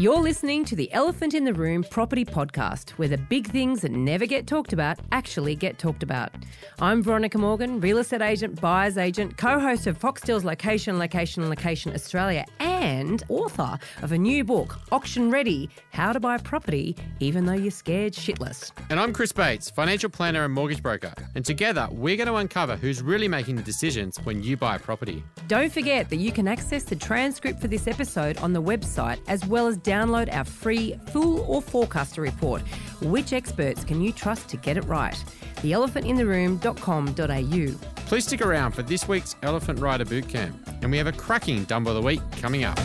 You're listening to the Elephant in the Room property podcast, where the big things that never get talked about actually get talked about. I'm Veronica Morgan, real estate agent, buyer's agent, co host of Foxtel's Location, Location, Location Australia, and author of a new book, Auction Ready How to Buy Property Even Though You're Scared Shitless. And I'm Chris Bates, financial planner and mortgage broker. And together, we're going to uncover who's really making the decisions when you buy a property. Don't forget that you can access the transcript for this episode on the website, as well as download our free Fool or Forecaster report. Which experts can you trust to get it right? theelephantintheroom.com.au. Please stick around for this week's Elephant Rider Bootcamp. And we have a cracking Dumbo of the Week coming up.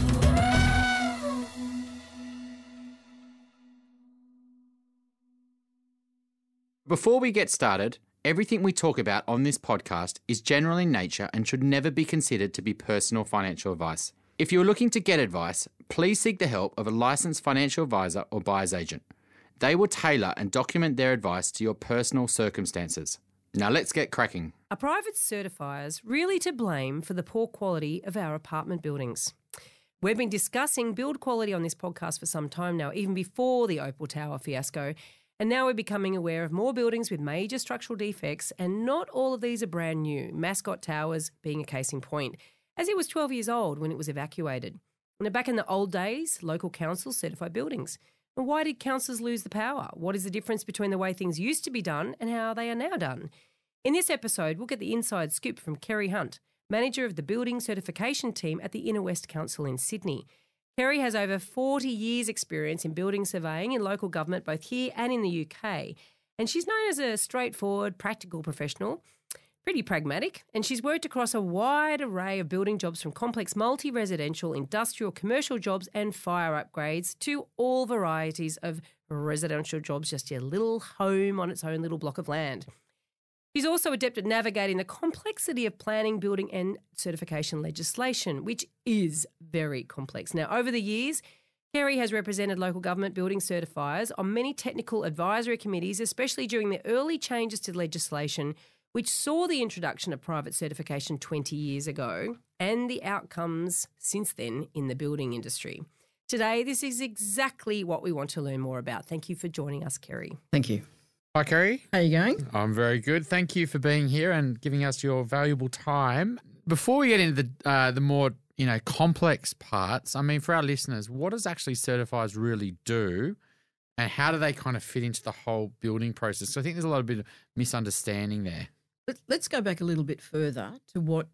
Before we get started, everything we talk about on this podcast is general in nature and should never be considered to be personal financial advice. If you're looking to get advice, please seek the help of a licensed financial advisor or buyer's agent. They will tailor and document their advice to your personal circumstances. Now let's get cracking. Are private certifiers really to blame for the poor quality of our apartment buildings? We've been discussing build quality on this podcast for some time now, even before the Opal Tower fiasco. And now we're becoming aware of more buildings with major structural defects, and not all of these are brand new, Mascot Towers being a case in point, as it was 12 years old when it was evacuated. Now, back in the old days, local councils certified buildings. And why did councils lose the power? What is the difference between the way things used to be done and how they are now done? In this episode, we'll get the inside scoop from Kerry Hunt, manager of the building certification team at the Inner West Council in Sydney. Kerry has over 40 years' experience in building surveying in local government, both here and in the UK. And she's known as a straightforward, practical professional, pretty pragmatic, and she's worked across a wide array of building jobs from complex multi residential, industrial, commercial jobs, and fire upgrades to all varieties of residential jobs, just your little home on its own little block of land. He's also adept at navigating the complexity of planning, building, and certification legislation, which is very complex. Now, over the years, Kerry has represented local government building certifiers on many technical advisory committees, especially during the early changes to legislation, which saw the introduction of private certification 20 years ago and the outcomes since then in the building industry. Today, this is exactly what we want to learn more about. Thank you for joining us, Kerry. Thank you. Hi, Kerry. How are you going? I'm very good. Thank you for being here and giving us your valuable time. Before we get into the uh, the more you know complex parts, I mean, for our listeners, what does actually certifiers really do, and how do they kind of fit into the whole building process? So I think there's a lot of bit of misunderstanding there. Let's go back a little bit further to what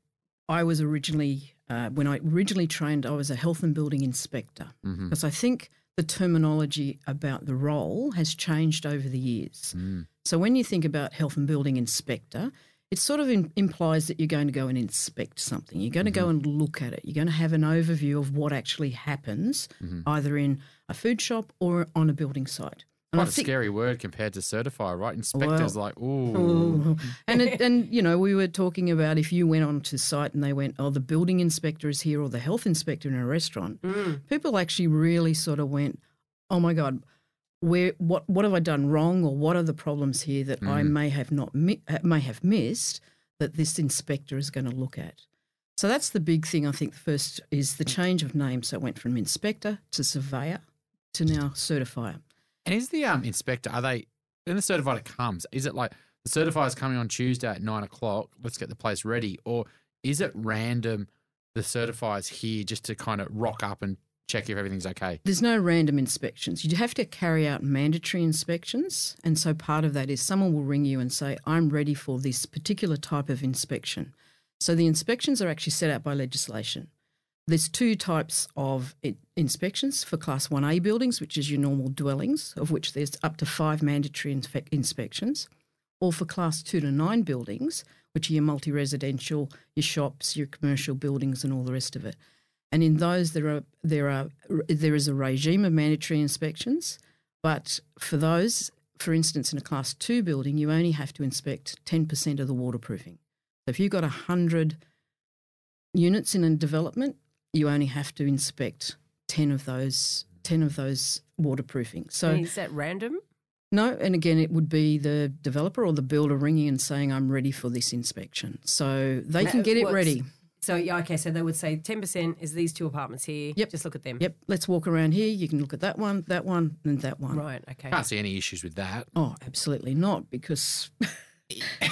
I was originally uh, when I originally trained. I was a health and building inspector Mm-hmm. because I think the terminology about the role has changed over the years. Mm. So when you think about health and building inspector, it sort of in, implies that you're going to go and inspect something. You're going to go and look at it. You're going to have an overview of what actually happens, either in a food shop or on a building site. Quite I a scary word compared to certifier, right? Inspectors like, ooh. Oh. and it, and you know we were talking about if you went onto site and they went, oh, the building inspector is here or the health inspector in a restaurant. Mm. People actually really sort of went, oh my god, where what what have I done wrong or what are the problems here that I mm. may have not mi- may have missed that this inspector is going to look at. So that's the big thing. I think the first is the change of name. So it went from inspector to surveyor to now certifier. And is the um inspector, are they, when the certifier comes, is it like the certifier's coming on Tuesday at nine o'clock, let's get the place ready? Or is it random, the certifier's here just to kind of rock up and check if everything's okay? There's no random inspections. You have to carry out mandatory inspections. And so part of that is someone will ring you and say, I'm ready for this particular type of inspection. So the inspections are actually set out by legislation. There's two types of inspections for Class 1A buildings, which is your normal dwellings, of which there's up to five mandatory inspe- inspections, or for Class 2 to 9 buildings, which are your multi residential, your shops, your commercial buildings, and all the rest of it. And in those, there are there are there is a regime of mandatory inspections, but for those, for instance, in a Class 2 building, you only have to inspect 10% of the waterproofing. So if you've got 100 units in a development, you only have to inspect 10 of those 10 of those waterproofing. So is that random? no, and again, it would be the developer or the builder ringing and saying, "I'm ready for this inspection." So they can No, get it ready. So yeah, okay. So they would say ten percent is these two apartments here. Yep. Just look at them. Yep, let's walk around here. You can look at that one, that one, and that one. Right. Okay. Can't see any issues with that. Oh, absolutely not, because but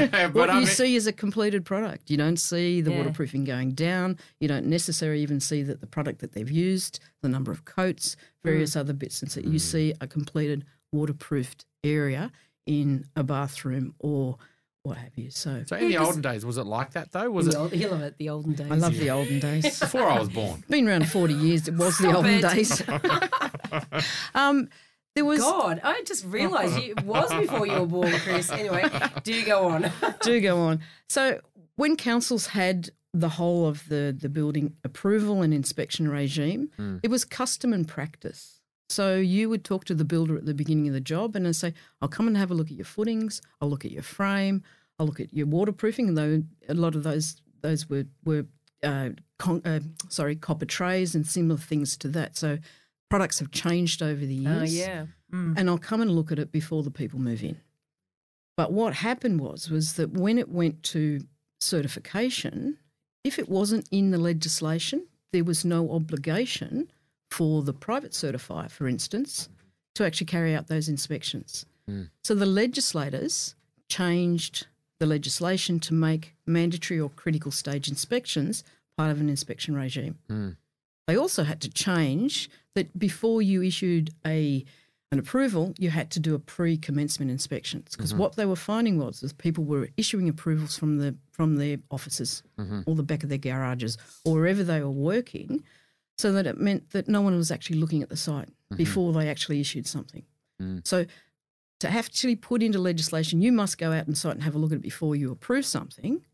what I you mean- see is a completed product. You don't see the Yeah. waterproofing going down. You don't necessarily even see that the product that they've used, the number of coats, various other bits, and so you see a completed waterproofed area in a bathroom or what have you. So so in the olden days, was it like that though? Was it the old, you love it. The olden days. I love the olden days. before I was born? Been around forty years. It was the olden it. days. um, there was God, I just realised it was before you were born, Chris. Anyway, do go on. do go on. So when councils had the whole of the, the building approval and inspection regime, it was custom and practice. So you would talk to the builder at the beginning of the job and then say, I'll come and have a look at your footings, I'll look at your frame, I'll look at your waterproofing, and though a lot of those those were were uh, con- uh, sorry copper trays and similar things to that. So products have changed over the Oh years yeah. Mm. and I'll come and look at it before the people move in. But what happened was was that when it went to certification, if it wasn't in the legislation, there was no obligation for the private certifier, for instance, to actually carry out those inspections. Hmm. So the legislators changed the legislation to make mandatory or critical stage inspections part of an inspection regime. Hmm. They also had to change that before you issued a an approval, you had to do a pre-commencement inspections because mm-hmm. what they were finding was that people were issuing approvals from the from their offices mm-hmm. or the back of their garages or wherever they were working, so that it meant that no one was actually looking at the site mm-hmm. before they actually issued something. Mm. So to actually put into legislation, you must go out and site and have a look at it before you approve something.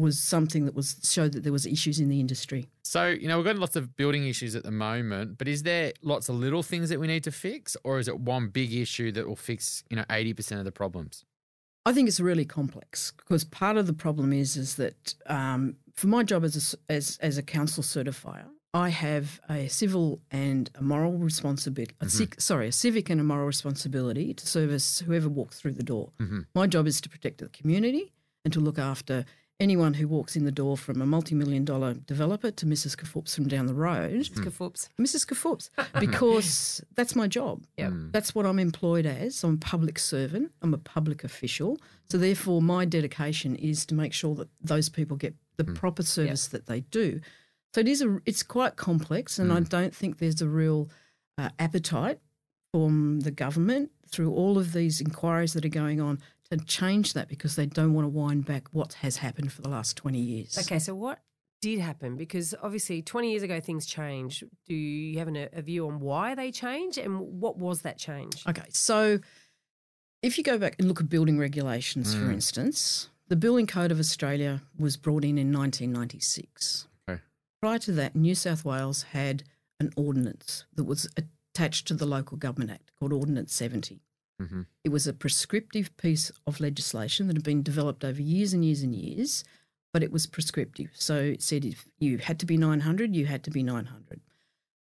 Was something that was showed that there was issues in the industry. So, you know, we've got lots of building issues at the moment, but is there lots of little things that we need to fix, or is it one big issue that will fix, you know, 80% of the problems? I think it's really complex because part of the problem is is that um, for my job as a, as as a council certifier, I have a civil and a moral responsibility. Cic- sorry, a civic and a moral responsibility to service whoever walks through the door. My job is to protect the community and to look after anyone who walks in the door from a multi-million dollar developer to Mrs. Kafoops from down the road. Mrs. Skafoops. Mrs. Kafoops, because that's my job. Yep. Hmm. That's what I'm employed as. I'm a public servant. I'm a public official. So therefore, my dedication is to make sure that those people get the hmm. proper service that they do. So it is a. It's quite complex, and I hmm. don't think there's a real uh, appetite from the government through all of these inquiries that are going on to change that because they don't want to wind back what has happened for the last 20 years. Okay, so what did happen? Because obviously, 20 years ago, things changed. Do you have an, a view on why they changed and what was that change? Okay, so if you go back and look at building regulations, for mm. instance, the Building Code of Australia was brought in in 1996. Okay. Prior to that, New South Wales had an ordinance that was attached to the Local Government Act called Ordinance 70. Mhm. It was a prescriptive piece of legislation that had been developed over years and years and years, but it was prescriptive. So it said if you had to be 900, you had to be 900.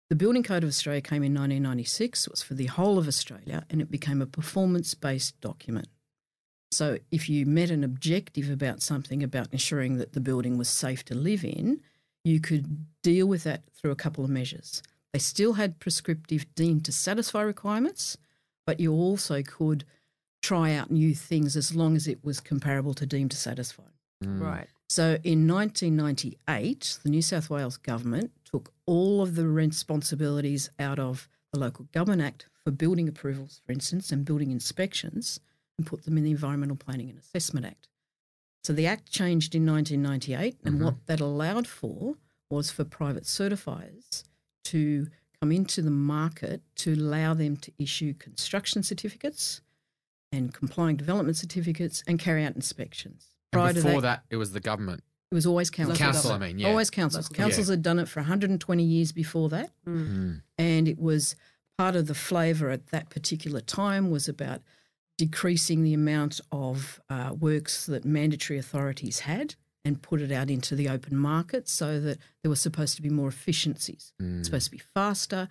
The Building Code of Australia came in 1996. It was for the whole of Australia and it became a performance based document. So if you met an objective about something about ensuring that the building was safe to live in, you could deal with that through a couple of measures. They still had prescriptive deemed to satisfy requirements, but you also could try out new things as long as it was comparable to deemed to satisfy. Mm. Right. So in 1998, the New South Wales government took all of the responsibilities out of the Local Government Act for building approvals, for instance, and building inspections and put them in the Environmental Planning and Assessment Act. So the Act changed in 1998, and mm-hmm. what that allowed for was for private certifiers to come into the market to allow them to issue construction certificates and complying development certificates and carry out inspections. And to before that, it was the government. it was always council. Council, I mean, yeah. Always councils. Councils had done it for 120 years before that. Mm. And it was part of the flavour at that particular time was about decreasing the amount of uh, works that mandatory authorities had and put it out into the open market so that there was supposed to be more efficiencies. Mm. It's supposed to be faster,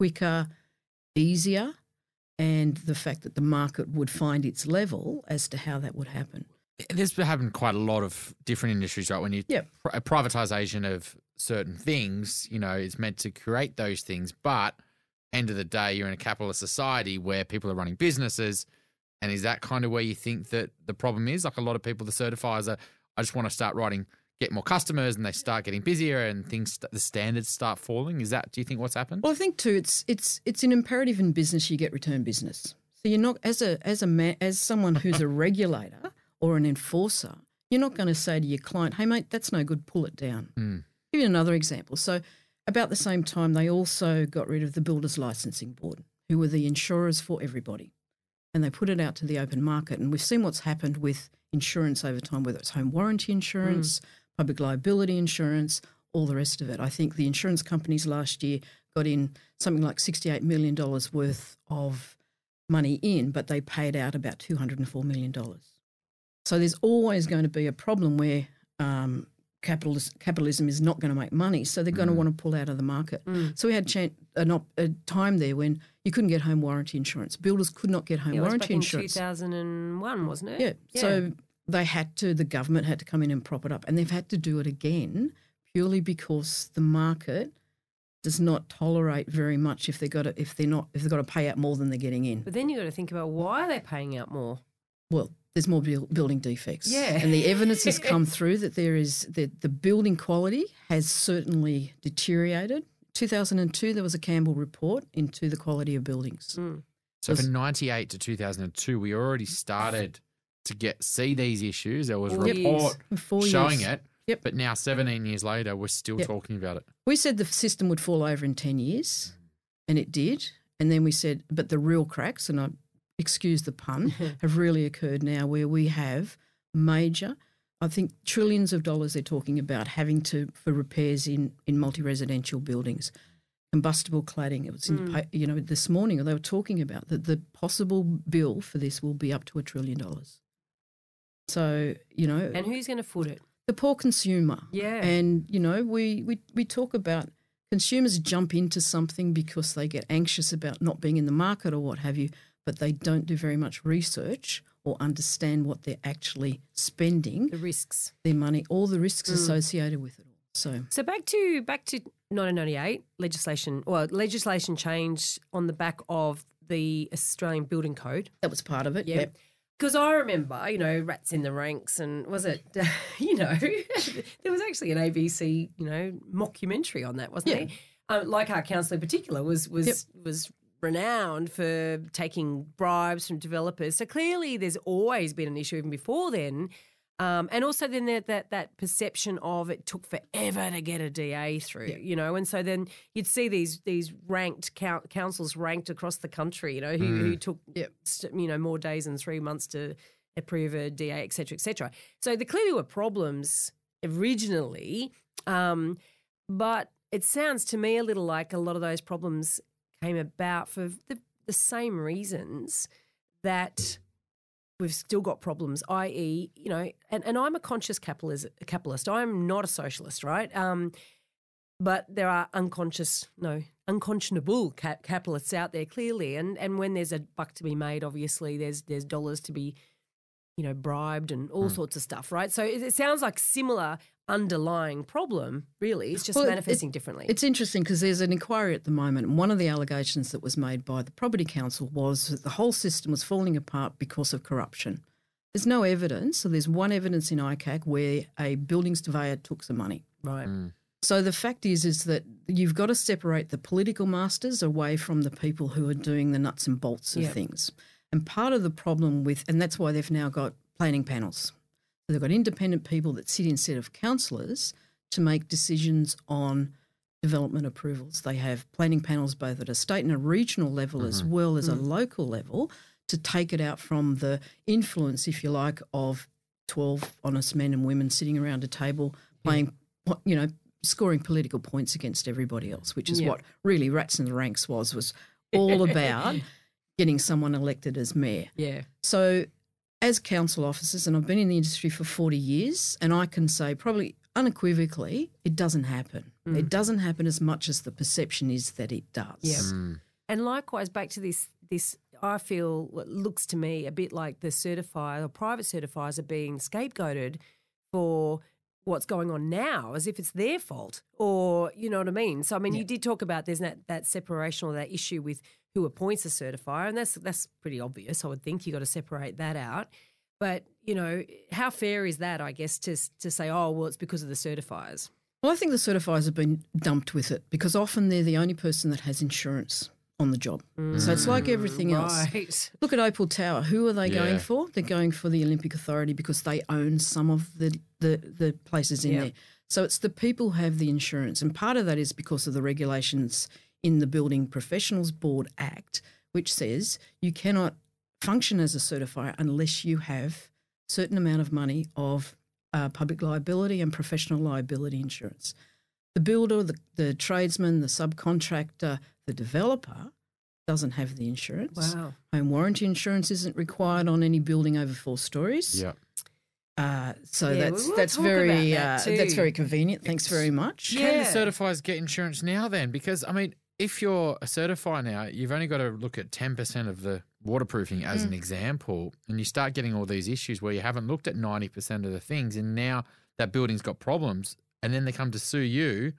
quicker, easier, and the fact that the market would find its level as to how that would happen. This happened quite a lot of different industries, right? When you Yep. pri- privatization of certain things, you know, it's meant to create those things, but end of the day, you're in a capitalist society where people are running businesses, and is that kind of where you think that the problem is? Like a lot of people, the certifiers are, I just want to start writing, get more customers, and they start getting busier, and things, the standards start falling. Is that? Do you think what's happened? Well, I think too, it's it's it's an imperative in business you get return business. So you're not as a as a man, as someone who's a regulator or an enforcer, you're not going to say to your client, "Hey, mate, that's no good. Pull it down." Mm. Give you another example. So, about the same time, they also got rid of the Builders Licensing Board, who were the insurers for everybody, and they put it out to the open market. And we've seen what's happened with insurance over time, whether it's home warranty insurance, mm. public liability insurance, all the rest of it. I think the insurance companies last year got in something like $68 million worth of money in, but they paid out about $204 million. So there's always going to be a problem where um, capitalist, capitalism is not going to make money. So they're going to mm. want to pull out of the market. Mm. So we had chan- uh, an op- a time there when you couldn't get home warranty insurance. Builders could not get home Yeah, warranty back in insurance. 2001, wasn't it? Yeah. So they had to, the government had to come in and prop it up, and they've had to do it again purely because the market does not tolerate very much if they got to, if they're not if they've got to pay out more than they're getting in. But then you've got to think about why are they paying out more? Well, there's more buil- building defects. Yeah. And the evidence has come through that there is that the building quality has certainly deteriorated. 2002, there was a Campbell report into the quality of buildings. Mm. So was- from 98 to 2002, we already started to get see these issues. There was a Four years. report showing years. it. Yep. But now, 17 years later, we're still Yep. talking about it. We said the system would fall over in 10 years, and it did. And then we said, but the real cracks, and I excuse the pun, have really occurred now where we have major, I think trillions of dollars they're talking about having to for repairs in, in multi residential buildings. Combustible cladding. It was in, the mm. pa- you know, this morning they were talking about that the possible bill for this will be up to a trillion dollars. So, you know, And who's going to foot it? the poor consumer. Yeah. And, you know, we, we, we talk about consumers jump into something because they get anxious about not being in the market or what have you, but they don't do very much research or understand what they're actually spending The risks. their money, all the Mm. risks associated with it all. So, So back to back to 1998 legislation. Well, legislation change on the back of the Australian Building Code. that was part of it. Yeah. Yep. Because I remember, you know, rats in the ranks, and was it, you know, there was actually an ABC, you know, mockumentary on that, wasn't Yeah. there? Um, like our council in particular was was Yep. was renowned for taking bribes from developers. So clearly, there's always been an issue even before then. Um, and also then that, that that perception of it took forever to get a DA through, you know, and so then you'd see these these ranked coun councils ranked across the country, you know, who, who took st- you know more days and three months to approve a DA, et cetera, et cetera. So there clearly were problems originally, um, but it sounds to me a little like a lot of those problems came about for the, the same reasons that we've still got problems, i.e., you know, and, and I'm a conscious capitalist, capitalist. I'm not a socialist, right? Um, but there are unconscious, no, unconscionable cap- capitalists out there clearly, and and when there's a buck to be made, obviously there's there's dollars to be, you know, bribed and all sorts of stuff, right? So it, it sounds like similar underlying problem, really. It's just Well, it- manifesting differently. It's interesting because there's an inquiry at the moment, and one of the allegations that was made by the Property Council was that the whole system was falling apart because of corruption. There's no evidence, so there's one evidence in ICAC where a building surveyor took some money. right. Mm. So the fact is, is that you've got to separate the political masters away from the people who are doing the nuts and bolts of Yep. things. And part of the problem with, and that's why they've now got planning panels. They've got independent people that sit instead of councillors to make decisions on development approvals. They have planning panels both at a state and a regional level as mm-hmm. well as a mm. local level to take it out from the influence, if you like, of 12 honest men and women sitting around a table playing, what you know, scoring political points against everybody else, which is Yeah. what really Rats in the Ranks was, was all about getting someone elected as mayor. Yeah. So, as council officers, and I've been in the industry for 40 years, and I can say probably unequivocally, it doesn't happen. It mm. doesn't happen as much as the perception is that it does. Yeah. Mm. And likewise, back to this this I feel it looks to me a bit like the certifier or private certifiers are being scapegoated for what's going on now as if it's their fault or you know what I mean. So I mean you did talk about there's that that separation or that issue with who appoints a certifier and that's that's pretty obvious. I would think you got to separate that out. But, you know, how fair is that I guess to to say oh well it's because of the certifiers. Well, I think the certifiers have been dumped with it because often they're the only person that has insurance on the job. So it's like everything else. Right. Look at Opal Tower. Who are they Yeah. going for? They're going for the Olympic Authority because they own some of the the, the places in Yeah. there. So it's the people who have the insurance, and part of that is because of the regulations in the Building Professionals Board Act, which says you cannot function as a certifier unless you have certain amount of money of uh, public liability and professional liability insurance. The builder, the, the tradesman, the subcontractor, the developer doesn't have the insurance. Wow. Home warranty insurance isn't required on any building over four stories. Yeah. Uh, so Yeah, we that's will that's very that uh, that's very convenient. Thanks very much. Yeah. Can the certifiers get insurance now then? Because I mean, if you're a certifier now, you've only got to look at ten percent of the waterproofing as Mm. an example, and you start getting all these issues where you haven't looked at ninety percent of the things, and now that building's got problems, and then they come to sue you.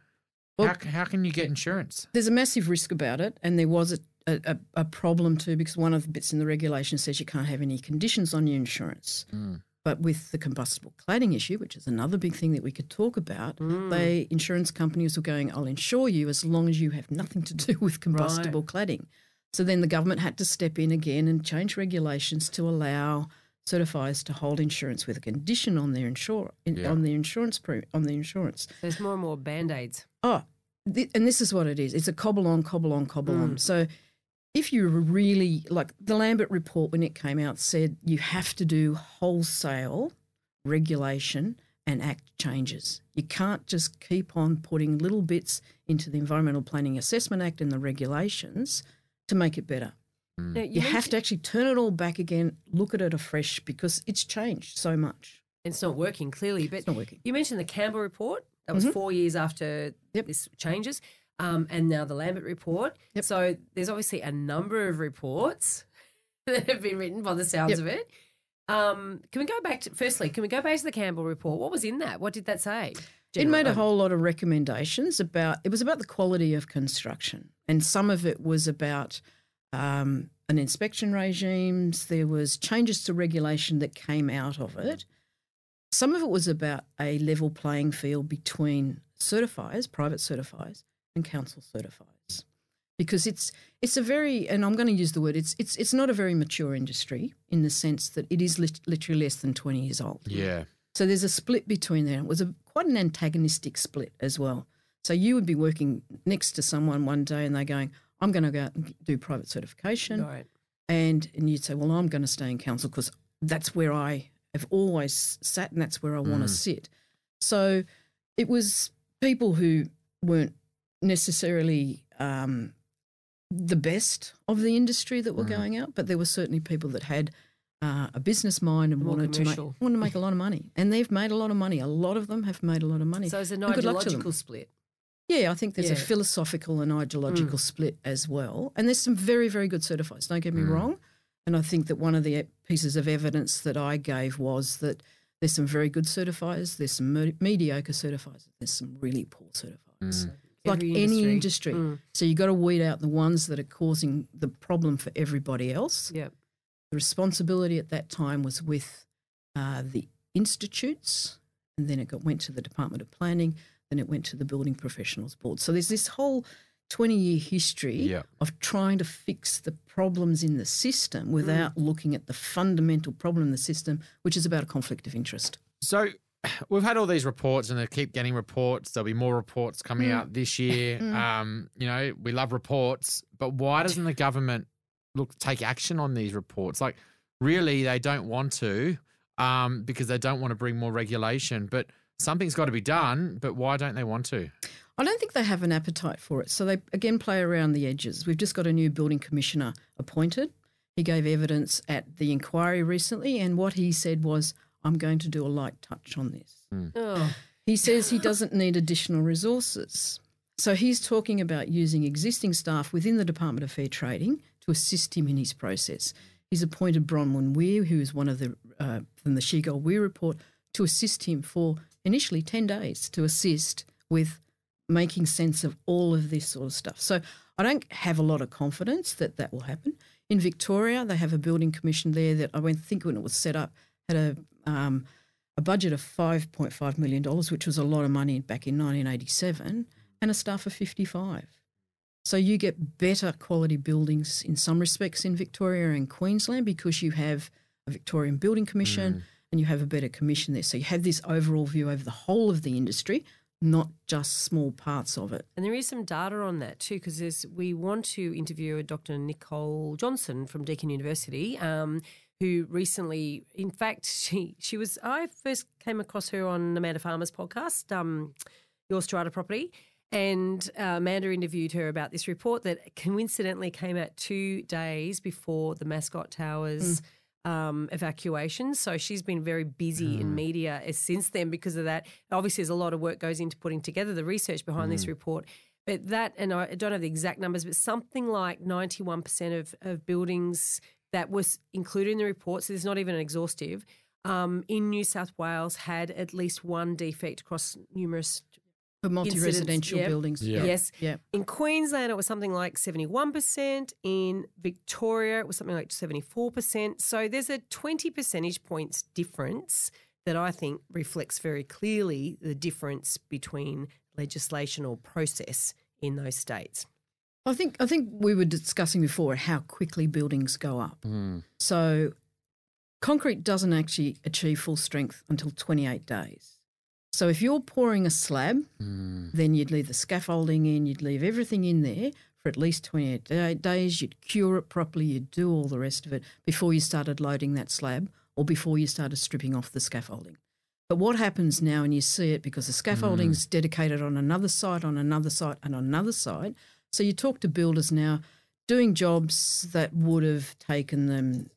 Well- how, how can you get insurance? There's a massive risk about it, and there was a, a, a- problem too because one of the bits in the regulation says you can't have any conditions on your insurance. Mm. But with the combustible cladding issue, which is another big thing that we could talk about, Mm. they insurance companies were going, "I'll insure you as long as you have nothing to do with combustible cladding." So then the government had to step in again and change regulations to allow certifiers to hold insurance with a condition on their insure in, Yeah. on their insurance pre, on the insurance. There's more and more band-aids. Oh, th- and this is what it is. It's a cobble on, cobble on, cobble on. Mm. So if you really like the Lambert report when it came out said you have to do wholesale regulation and act changes. You can't just keep on putting little bits into the Environmental Planning Assessment Act and the regulations to make it better. Mm. Now, You, have mentioned- to actually turn it all back again, look at it afresh because it's changed so much. It's not working clearly, but it's not working. you mentioned the Campbell report. That was four years after Yep. this changes, um, and now the Lambert report. Yep. So there's obviously a number of reports that have been written by the sounds Yep. of it. Um, can we go back to firstly? Can we go back to the Campbell report? What was in that? What did that say? It made a whole lot of recommendations about it was about the quality of construction, and some of it was about um, an inspection regimes. There was changes to regulation that came out of it. Some of it was about a level playing field between certifiers, private certifiers, and council certifiers, because it's it's a very and I'm going to use the word it's it's it's not a very mature industry in the sense that it is lit- literally less than 20 years old. Yeah. So there's a split between there. It was a quite an antagonistic split as well. So you would be working next to someone one day and they're going, I'm going to go out and do private certification. Right. And, and you'd say, well, I'm going to stay in council because that's where I have always sat and that's where I want to sit. So it was people who weren't necessarily um, the best of the industry that were going out, but there were certainly people that had uh, a business mind and More wanted to, make, wanted to make a lot of money. And they've made a lot of money. A lot of them have made a lot of money. So it's an And good luck to them. ideological split. Yeah, I think there's a Yeah. Mm. philosophical and ideological split as well. And there's some very, very good certifiers, don't get me wrong. And I think that one of the pieces of evidence that I gave was that there's some very good certifiers, there's some me- mediocre certifiers, there's some really poor certifiers. Like Every any industry. industry. Mm. So you've got to weed out the ones that are causing the problem for everybody else. Yep. The responsibility at that time was with uh, the institutes, and then it got, went to the Department of Planning, then it went to the Building Professionals Board. So there's this whole 20 year history Yeah. of trying to fix the problems in the system without looking at the fundamental problem in the system, which is about a conflict of interest. So we've had all these reports and they keep getting reports. There'll be more reports coming out this year. Um, you know, we love reports, but why doesn't the government look take action on these reports? Like, really, they don't want to um, because they don't want to bring more regulation. But something's got to be done. But why don't they want to? I don't think they have an appetite for it. So they again play around the edges. We've just got a new building commissioner appointed. He gave evidence at the inquiry recently, and what he said was, I'm going to do a light touch on this. Oh, He says he doesn't need additional resources. So he's talking about using existing staff within the Department of Fair Trading to assist him in his process. He's appointed Bronwyn Weir, who is one of the uh, from the Shergold Weir report, to assist him for initially 10 days to assist with making sense of all of this sort of stuff. So I don't have a lot of confidence that that will happen. In Victoria, they have a building commission there that I went think when it was set up had a um, a budget of $5.5 million, which was a lot of money back in 1987, and a staff of 55. So you get better quality buildings in some respects in Victoria and Queensland because you have a Victorian Building Commission mm. and you have a better commission there. So you have this overall view over the whole of the industry, not just small parts of it. And there is some data on that too, because we want to interview a Dr. Nicole Johnston from Deakin University. Um, who recently, in fact, she she was. I first came across her on Amanda Farmer's podcast, um, Your Strata Property, and uh, Amanda interviewed her about this report that coincidentally came out two days before the Mascot Towers. Mm. Um, evacuation. So she's been very busy mm. in media since then because of that. Obviously, there's a lot of work goes into putting together the research behind mm. this report. But that, and I don't have the exact numbers, but something like 91% of, of buildings that was included in the report, so there's not even an exhaustive, um, in New South Wales had at least one defect across numerous for multi-residential yep. buildings. Yeah. Yes. Yeah. In Queensland, it was something like 71%. In Victoria, it was something like 74%. So there's a 20 percentage points difference that I think reflects very clearly the difference between legislation or process in those states. I think I think we were discussing before how quickly buildings go up. Mm. So concrete doesn't actually achieve full strength until 28 days. So if you're pouring a slab, mm. then you'd leave the scaffolding in, you'd leave everything in there for at least 28 days, you'd cure it properly, you'd do all the rest of it before you started loading that slab or before you started stripping off the scaffolding. But what happens now, and you see it because the scaffolding's mm. dedicated on another site, on another site, and on another site, so you talk to builders now doing jobs that would have taken them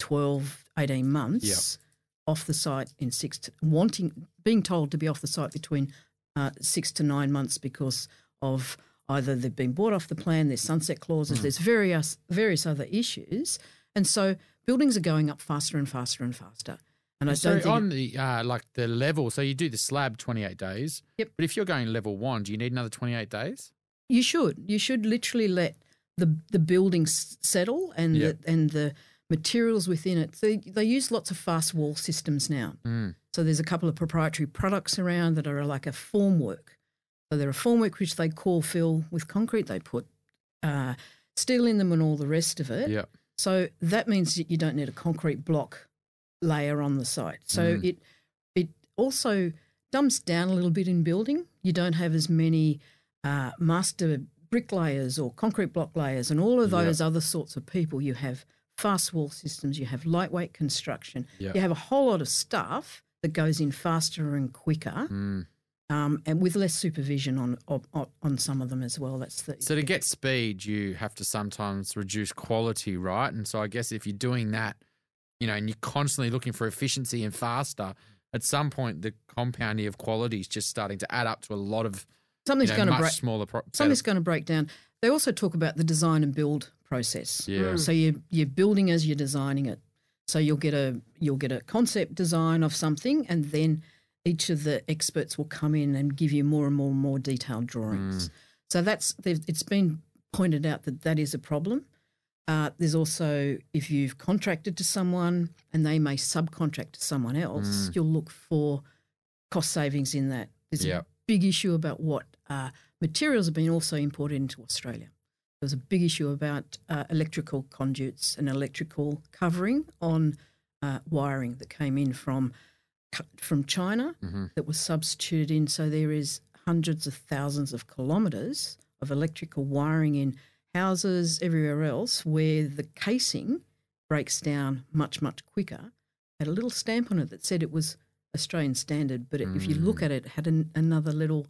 12, 18 months yep. Off the site in six, to, wanting, being told to be off the site between uh, six to nine months because of either they've been bought off the plan, there's sunset clauses, mm. there's various, various other issues. And so buildings are going up faster and faster and faster. And I so don't think on the uh, like the level, so you do the slab twenty eight days. Yep. But if you're going level one, do you need another twenty eight days? You should. You should literally let the the buildings settle and yep. the, and the materials within it. They they use lots of fast wall systems now. Mm. So there's a couple of proprietary products around that are like a formwork. So they're a formwork which they core fill with concrete. They put uh, steel in them and all the rest of it. Yep. So that means that you don't need a concrete block layer on the site. So mm. it it also dumps down a little bit in building. You don't have as many uh, master bricklayers or concrete block layers and all of those yep. other sorts of people. You have fast wall systems, you have lightweight construction, yep. you have a whole lot of stuff that goes in faster and quicker. Mm. Um, and with less supervision on, on, on some of them as well. That's the so to get speed, you have to sometimes reduce quality, right? And so I guess if you're doing that, you know, and you're constantly looking for efficiency and faster, at some point the compounding of quality is just starting to add up to a lot of something's you know, going to break smaller. Pro- something's going to break down. They also talk about the design and build process. Yeah. Mm. So you you're building as you're designing it. So you'll get a you'll get a concept design of something, and then each of the experts will come in and give you more and more and more detailed drawings. Mm. So that's it's been pointed out that that is a problem. Uh, there's also if you've contracted to someone and they may subcontract to someone else, mm. you'll look for cost savings in that. There's yep. a big issue about what uh, materials have been also imported into Australia. There was a big issue about uh, electrical conduits and electrical covering on uh, wiring that came in from from China mm-hmm. that was substituted in. So there is hundreds of thousands of kilometres of electrical wiring in houses everywhere else where the casing breaks down much much quicker. Had a little stamp on it that said it was Australian standard, but mm. if you look mm. at it, it had an, another little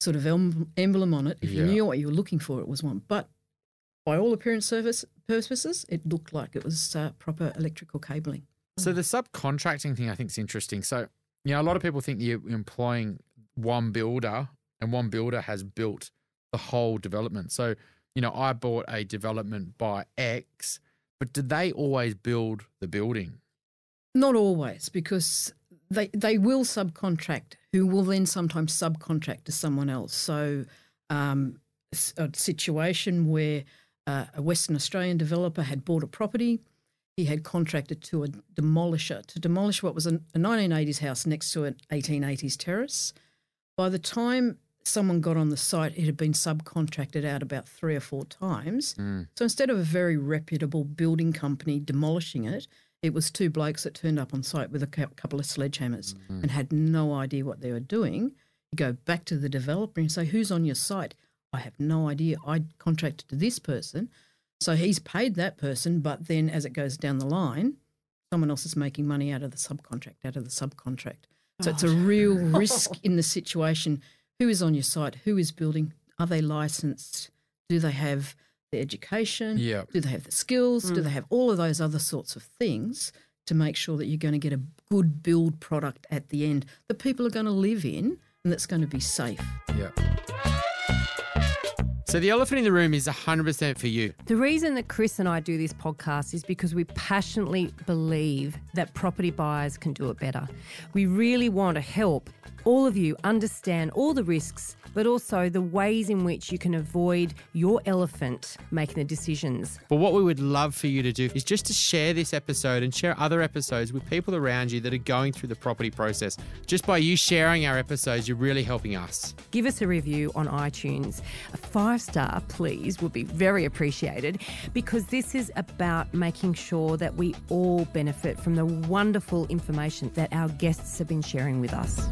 sort of emblem on it. If yeah. you knew what you were looking for, it was one. But by all appearance service purposes, it looked like it was uh, proper electrical cabling. So the subcontracting thing I think is interesting. So, you know, a lot of people think you're employing one builder and one builder has built the whole development. So you know, I bought a development by X, but do they always build the building? Not always, because they they will subcontract, who will then sometimes subcontract to someone else. So, um, a situation where uh, a Western Australian developer had bought a property, he had contracted to a demolisher to demolish what was a, a 1980s house next to an 1880s terrace. By the time someone got on the site, it had been subcontracted out about three or four times. Mm. So instead of a very reputable building company demolishing it, it was two blokes that turned up on site with a couple of sledgehammers Mm-hmm. and had no idea what they were doing. You go back to the developer and say, Who's on your site? I have no idea. I contracted to this person. So he's paid that person, but then as it goes down the line, someone else is making money out of the subcontract, out of the subcontract. So it's a real risk in the situation. Who is on your site? Who is building? Are they licensed? Do they have the education? Yeah. Do they have the skills? Do mm. they have all of those other sorts of things to make sure that you're going to get a good build product at the end that people are going to live in and that's going to be safe? Yeah. So the elephant in the room is 100% for you. The reason that Chris and I do this podcast is because we passionately believe that property buyers can do it better. We really want to help all of you understand all the risks, but also the ways in which you can avoid your elephant making the decisions. But what we would love for you to do is just to share this episode and share other episodes with people around you that are going through the property process. Just by you sharing our episodes, you're really helping us. Give us a review on iTunes. A five star, please, would be very appreciated because this is about making sure that we all benefit from the wonderful information that our guests have been sharing with us.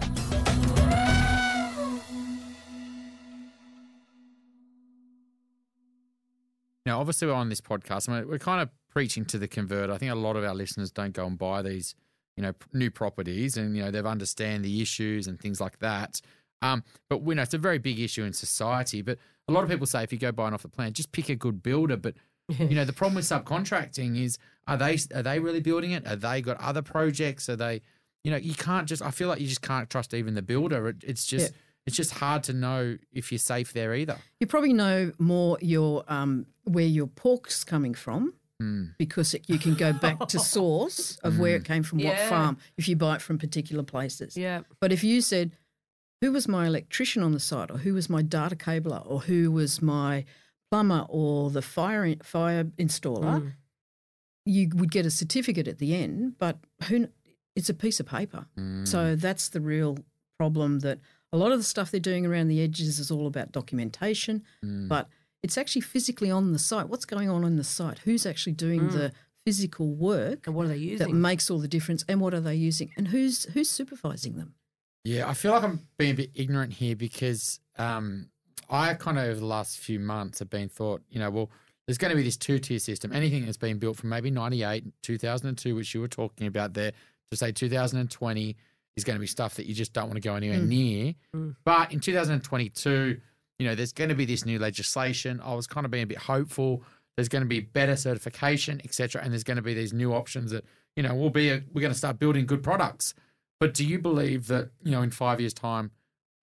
Now, obviously, we're on this podcast. I mean, we're kind of preaching to the convert. I think a lot of our listeners don't go and buy these, you know, new properties, and you know they've understand the issues and things like that. Um, but we know it's a very big issue in society. But a lot of people say if you go buying off the plan, just pick a good builder. But you know, the problem with subcontracting is are they are they really building it? Are they got other projects? Are they, you know, you can't just. I feel like you just can't trust even the builder. It, it's just. Yeah. It's just hard to know if you're safe there either. You probably know more your um, where your pork's coming from Hmm. because it, you can go back to source of where it came from, what farm, if you buy it from particular places. Yeah. But if you said, who was my electrician on the site, or who was my data cabler, or who was my plumber, or the fire fire installer, Mm. you would get a certificate at the end. But who? It's a piece of paper. Hmm. So that's the real problem. That a lot of the stuff they're doing around the edges is all about documentation, Hmm. but it's actually physically on the site. What's going on on the site? Who's actually doing the physical work And what are they using? that makes all the difference? And what are they using? And who's who's supervising them? Yeah, I feel like I'm being a bit ignorant here because um, I kind of over the last few months have been thought, you know, well, there's going to be this two tier system. Anything that's been built from maybe 98, 2002, which you were talking about there, to say 2020 is going to be stuff that you just don't want to go anywhere mm. near. Mm. But in 2022, you know, there's going to be this new legislation. I was kind of being a bit hopeful. There's going to be better certification, etc., and there's going to be these new options that you know we'll be. A, we're going to start building good products. But do you believe that you know in five years' time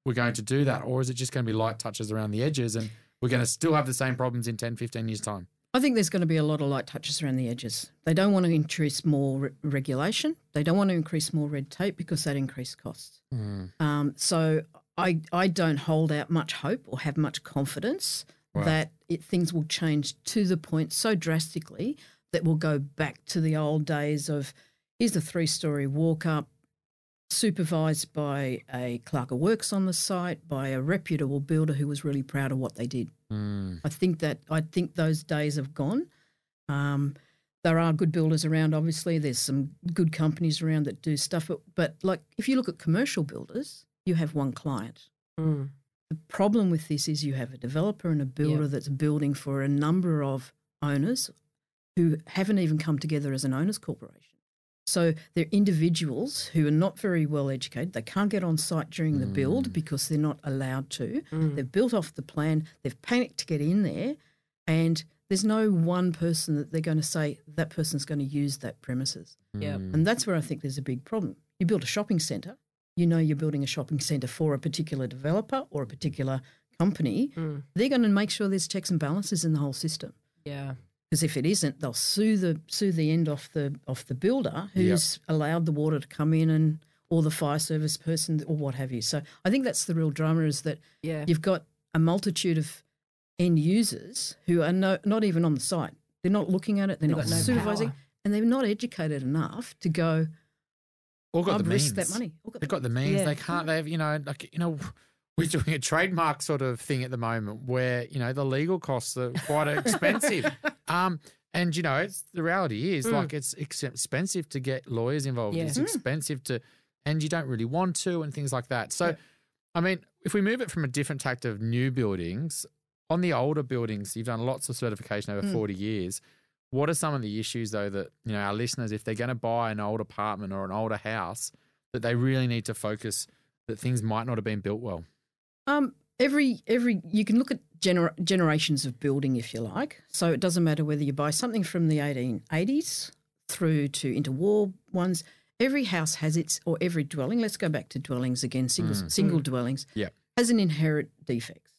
we're going to do that, or is it just going to be light touches around the edges, and we're going to still have the same problems in 10, 15 years' time? I think there's going to be a lot of light touches around the edges. They don't want to increase more re- regulation. They don't want to increase more red tape because that increases costs. Um, so I I don't hold out much hope or have much confidence that it, things will change to the point so drastically that we'll go back to the old days of here's a three story walk up supervised by a clerk of works on the site by a reputable builder who was really proud of what they did. I think that I think those days have gone. Um, there are good builders around. Obviously, there's some good companies around that do stuff. But, but like if you look at commercial builders, you have one client. Mm. The problem with this is you have a developer and a builder Yep. that's building for a number of owners who haven't even come together as an owners corporation. So they're individuals who are not very well educated. They can't get on site during the build mm. because they're not allowed to. Mm. They've built off the plan. They've panicked to get in there, and there's no one person that they're going to say that person's going to use that premises. Yeah. Mm. And that's where I think there's a big problem. You build a shopping centre, you know you're building a shopping centre for a particular developer or a particular company, Mm. they're going to make sure there's checks and balances in the whole system. Yeah. Because if it isn't, they'll sue the sue the end off the off the builder who's allowed the water to come in and or the fire service person or what have you. So I think that's the real drama is that Yeah. you've got a multitude of end users who are no, not even on the site. They're not looking at it. They're They've not no supervising, power. and they're not educated enough to go. All got I'll the risk means. that money. All got They've the got the means. Yeah. They can't. They have, you know, like you know, we're doing a trademark sort of thing at the moment where you know the legal costs are quite expensive. um, and you know, it's the reality is Mm. like it's ex- expensive to get lawyers involved. Yeah. It's Mm. expensive to, and you don't really want to, and things like that. So, Yeah. I mean, if we move it from a different tact of new buildings on the older buildings, you've done lots of certification over Mm. forty years. What are some of the issues though that you know our listeners, if they're going to buy an old apartment or an older house, that they really need to focus that things might not have been built well? Um, every every you can look at gener- generations of building if you like. So it doesn't matter whether you buy something from the 1880s through to interwar ones. Every house has its or every dwelling. Let's go back to dwellings again. Single single dwellings. Yeah. has an inherent defects.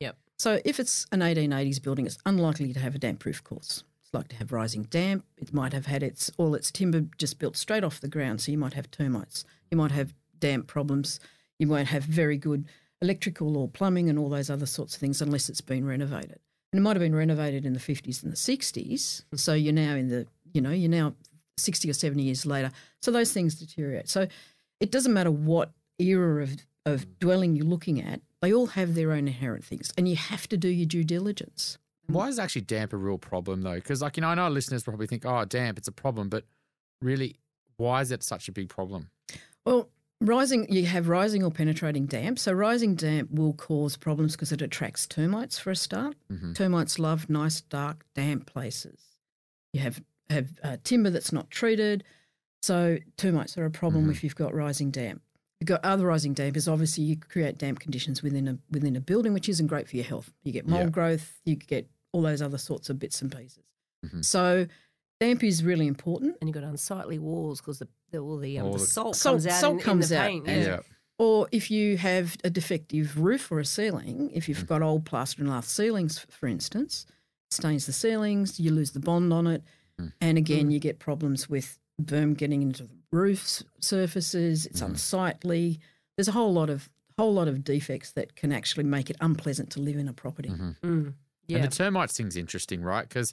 Yep. So if it's an 1880s building, it's unlikely to have a damp proof course. It's likely to have rising damp. It might have had its all its timber just built straight off the ground, so you might have termites. You might have damp problems. You won't have very good electrical or plumbing and all those other sorts of things unless it's been renovated. And it might have been renovated in the 50s and the 60s. Hmm. So you're now in the, you know, you're now 60 or 70 years later. So those things deteriorate. So it doesn't matter what era of, of dwelling you're looking at, they all have their own inherent things. And you have to do your due diligence. Why is actually damp a real problem though? Because like you know, I know listeners probably think, oh, damp, it's a problem, but really, why is it such a big problem? Well, rising you have rising or penetrating damp. So rising damp will cause problems because it attracts termites for a start. Mhm. Termites love nice, dark, damp places. You have have uh, timber that's not treated, so termites are a problem Mhm. if you've got rising damp. You've got other rising damp is obviously you create damp conditions within a within a building, which isn't great for your health. You get mold Yeah. growth, you get all those other sorts of bits and pieces. Mhm. So damp is really important. And you've got unsightly walls because the, the, all the, um, All the the- salt, Salt- comes out salt in, in comes the out, paint. yeah. Or if you have a defective roof or a ceiling, if you've mm. got old plaster and lath ceilings, for instance, stains the ceilings, you lose the bond on it, mm. and again mm. you get problems with verm getting into the roof surfaces. It's unsightly. There's a whole lot of whole lot of defects that can actually make it unpleasant to live in a property. Mm-hmm. Mm. Yeah. And the termites thing's interesting, right? Because,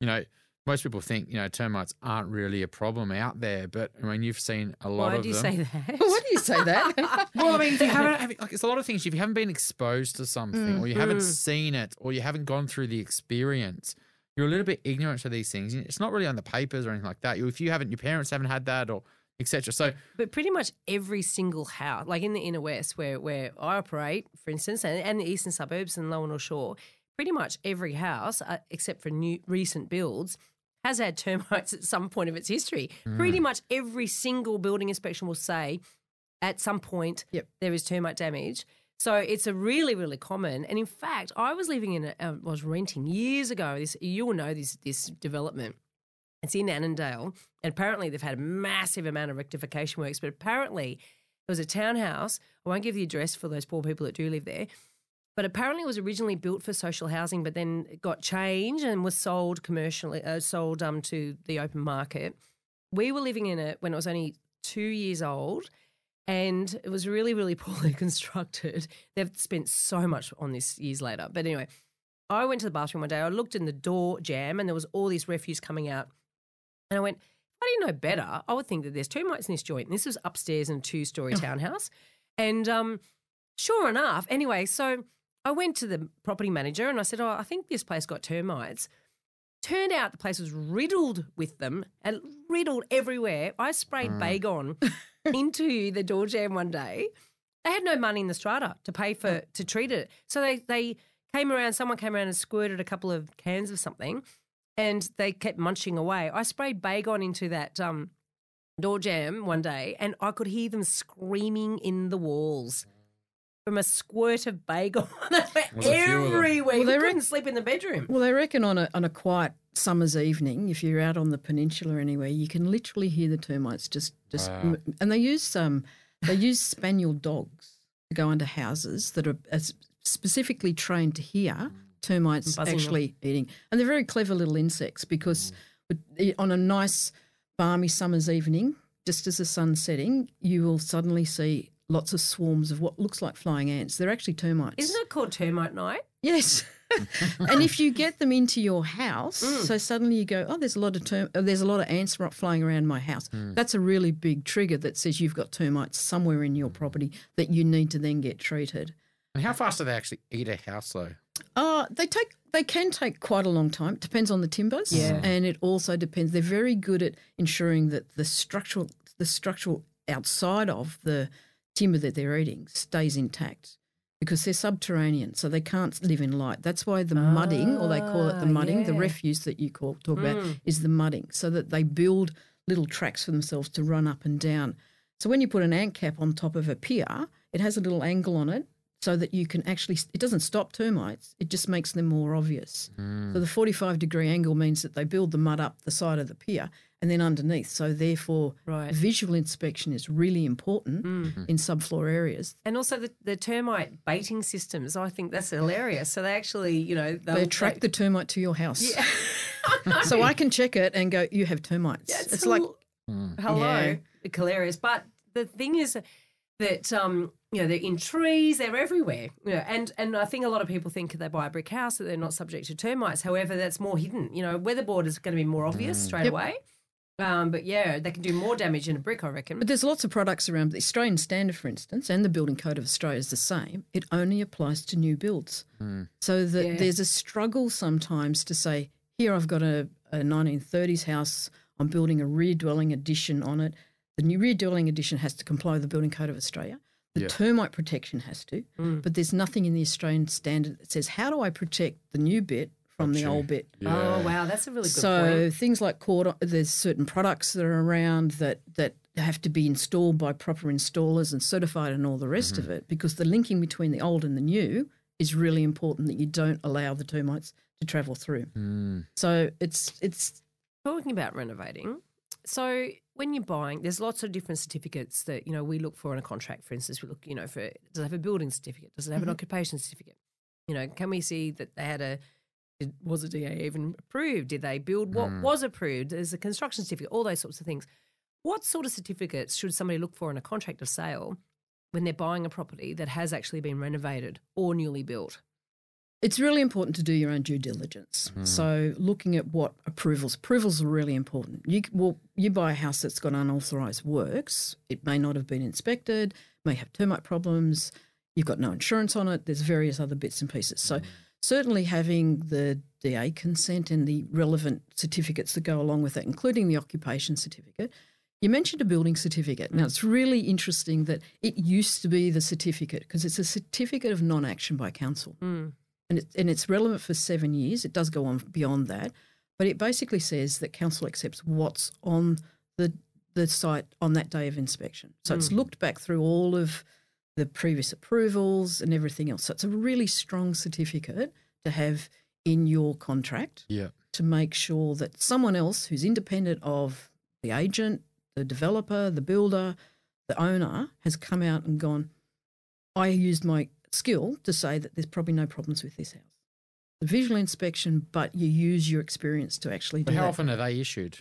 you know, most people think, you know, termites aren't really a problem out there, but I mean, you've seen a lot Why of Why do you them. say that? Why do you say that? Well, I mean, you haven't, have- like, it's a lot of things. If you haven't been exposed to something, or you haven't Mm. seen it, or you haven't gone through the experience, you're a little bit ignorant to these things. It's not really on the papers or anything like that. If you haven't, your parents haven't had that, or etc. So, But pretty much every single house, like in the inner west where, where I operate, for instance, and, and the eastern suburbs and Lower North Shore, pretty much every house, uh, except for new recent builds, has had termites at some point of its history. Pretty much every single building inspection will say at some point Yep. there is termite damage. So it's a really, really common. And in fact, I was living in, a, uh, I was renting years ago. This you will know this this development. It's in Annandale, and apparently they've had a massive amount of rectification works. But apparently, it was a townhouse. I won't give the address for those poor people that do live there. But apparently, it was originally built for social housing, but then it got changed and was sold commercially, uh, sold um to the open market. We were living in it when it was only two years old, and it was really, really poorly constructed. They've spent so much on this years later. But anyway, I went to the bathroom one day. I looked in the door jamb, and there was all this refuse coming out. And I went, if I didn't know better, I would think that there's two mites in this joint. And this was upstairs in a two story townhouse. And um, sure enough, anyway, so I went to the property manager and I said, Oh, I think this place got termites. Turned out the place was riddled with them and riddled everywhere. I sprayed Baygon into the door jamb one day. They had no money in the strata to pay for to treat it. So they they came around, someone came around and squirted a couple of cans of something and they kept munching away. I sprayed Baygon into that um, door jamb one day and I could hear them screaming in the walls from a squirt of Baygon. they were There's a few of them. everywhere. Well, you they couldn't sleep in the bedroom. Well, they reckon on a on a quiet summer's evening, if you're out on the peninsula anywhere, you can literally hear the termites just just and they use um they use spaniel dogs to go under houses that are as specifically trained to hear termites Buzzing them. actually eating. And they're very clever little insects because with- on a nice, balmy summer's evening, just as the sun's setting, you will suddenly see lots of swarms of what looks like flying ants. They're actually termites. Isn't it called termite night? Yes. and if you get them into your house, so suddenly you go, oh, there's a lot of term- uh, there's a lot of ants flying around my house. That's a really big trigger that says you've got termites somewhere in your property that you need to then get treated. And how fast do they actually eat a house though? Uh, they take they can take quite a long time. It Depends on the timbers, Yeah. and it also depends. They're very good at ensuring that the structural the structural outside of the timber that they're eating stays intact because they're subterranean, so they can't live in light. That's why the mudding, or they call it the Ah, mudding, the refuse that you call talk about Mm. is the mudding, so that they build little tracks for themselves to run up and down. So when you put an ant cap on top of a pier, it has a little angle on it so that you can actually, it doesn't stop termites, it just makes them more obvious. So the 45 degree angle means that they build the mud up the side of the pier and then underneath. So therefore, Right. visual inspection is really important mm. in subfloor areas. And also the, the termite baiting systems. I think that's hilarious. So they actually, you know, they'll, They attract the termite to your house. Yeah. so I can check it and go, you have termites. That's it's like, hel- hmm. hello, Yeah. hilarious. But the thing is that um, you know they're in trees, they're everywhere. You know, and and I think a lot of people think if they buy a brick house that they're not subject to termites. However, that's more hidden. You know, weatherboard is going to be more obvious hmm. straight Yep. away. Um, but yeah, they can do more damage in a brick, I reckon. But there's lots of products around. The Australian Standard, for instance, and the Building Code of Australia is the same. It only applies to new builds. So that Yeah. there's a struggle sometimes to say, here I've got a, a 1930s house, I'm building a rear dwelling addition on it. The new rear dwelling addition has to comply with the Building Code of Australia. The Yeah. termite protection has to, but there's nothing in the Australian Standard that says, how do I protect the new bit from the old bit? Oh wow, that's a really good so point. things like cord, there's certain products that are around that that have to be installed by proper installers and certified and all the rest Mm-hmm. of it because the linking between the old and the new is really important that you don't allow the termites to travel through. Mm. So it's it's Talking about renovating, so when you're buying, there's lots of different certificates that you know we look for in a contract. For instance, we look, you know, for does it have a building certificate? Does it have an occupation certificate? You know, can we see that they had a did, was a DA even approved? Did they build what mm. was approved? Is a construction certificate, all those sorts of things. What sort of certificates should somebody look for in a contract of sale when they're buying a property that has actually been renovated or newly built? it's really important to do your own due diligence. Hmm. So looking at what approvals approvals are really important. You well, you buy a house that's got unauthorized works. It may not have been inspected, may have termite problems. You've got no insurance on it. There's various other bits and pieces. So hmm. Certainly having the DA consent and the relevant certificates that go along with that, including the occupation certificate. You mentioned a building certificate. Now, it's really interesting that it used to be the certificate because it's a certificate of non action by council hmm. and, it, and it's relevant for seven years. It does go on beyond that, but it basically says that council accepts what's on the the site on that day of inspection. So it's hmm. looked back through all of the previous approvals and everything else. So it's a really strong certificate to have in your contract Yeah. to make sure that someone else who's independent of the agent, the developer, the builder, the owner has come out and gone, I used my skill to say that there's probably no problems with this house. The visual inspection, but you use your experience to actually But do how that. often are they issued?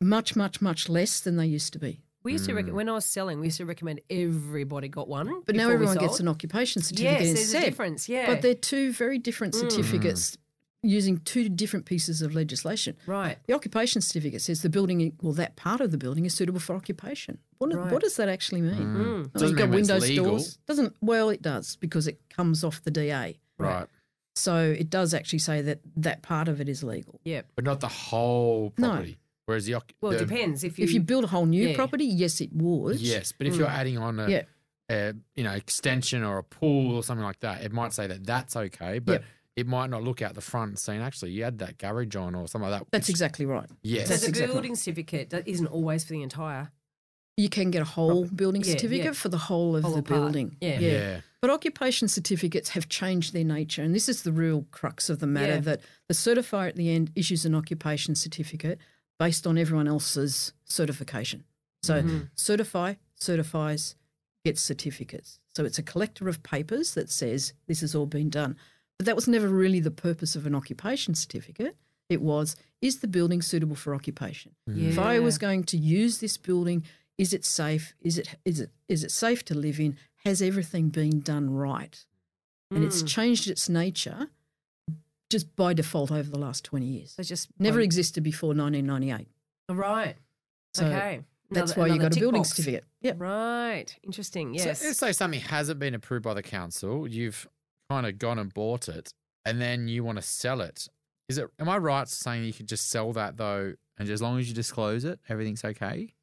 Much, much, much less than they used to be. We used to rec- when I was selling, we used to recommend everybody got one. But now before we everyone gets sold. an occupation certificate Yes, there's instead. a difference. Yeah, But they're two very different certificates using two different pieces of legislation. right. The occupation certificate says the building, well, that part of the building is suitable for occupation. What, Right. what does that actually mean? Mm. Doesn't you've got mean when it's windows, legal. doors. Doesn't well, it does because it comes off the DA. Right. So it does actually say that that part of it is legal. Yeah. But not the whole No. property. Whereas the, Well, it the- depends if you. If you build a whole new Yeah. property, yes, it would. Yes, but if you're mm. adding on a, Yeah. a you know extension or a pool or something like that, it might say that that's okay, but Yep. it might not look out the front saying actually you had that garage on or something like that. That's which- exactly right. yes. so the exactly building certificate that isn't always for the entire. You can get a whole building Yeah, certificate yeah. for the whole of Whole the part. building. Yeah. yeah. But occupation certificates have changed their nature, and this is the real crux of the matter Yeah. that the certifier at the end issues an occupation certificate based on everyone else's certification. So Mm-hmm. certify, certifies, gets certificates. So it's a collector of papers that says this has all been done. But that was never really the purpose of an occupation certificate. It was, is the building suitable for occupation? If I was going to use this building, is it safe? Is it is it is it safe to live in? Has everything been done right? And it's Mm. changed its nature just by default over the last 20 years. So just Never one- existed before 1998. Right. So okay. That's Another- why you got a building box. certificate. Yeah. Right. Interesting. Yes. So let's say something hasn't been approved by the council. You've kind of gone and bought it, and then you want to sell it. Is it? Am I right saying you could just sell that though, and as long as you disclose it, everything's okay?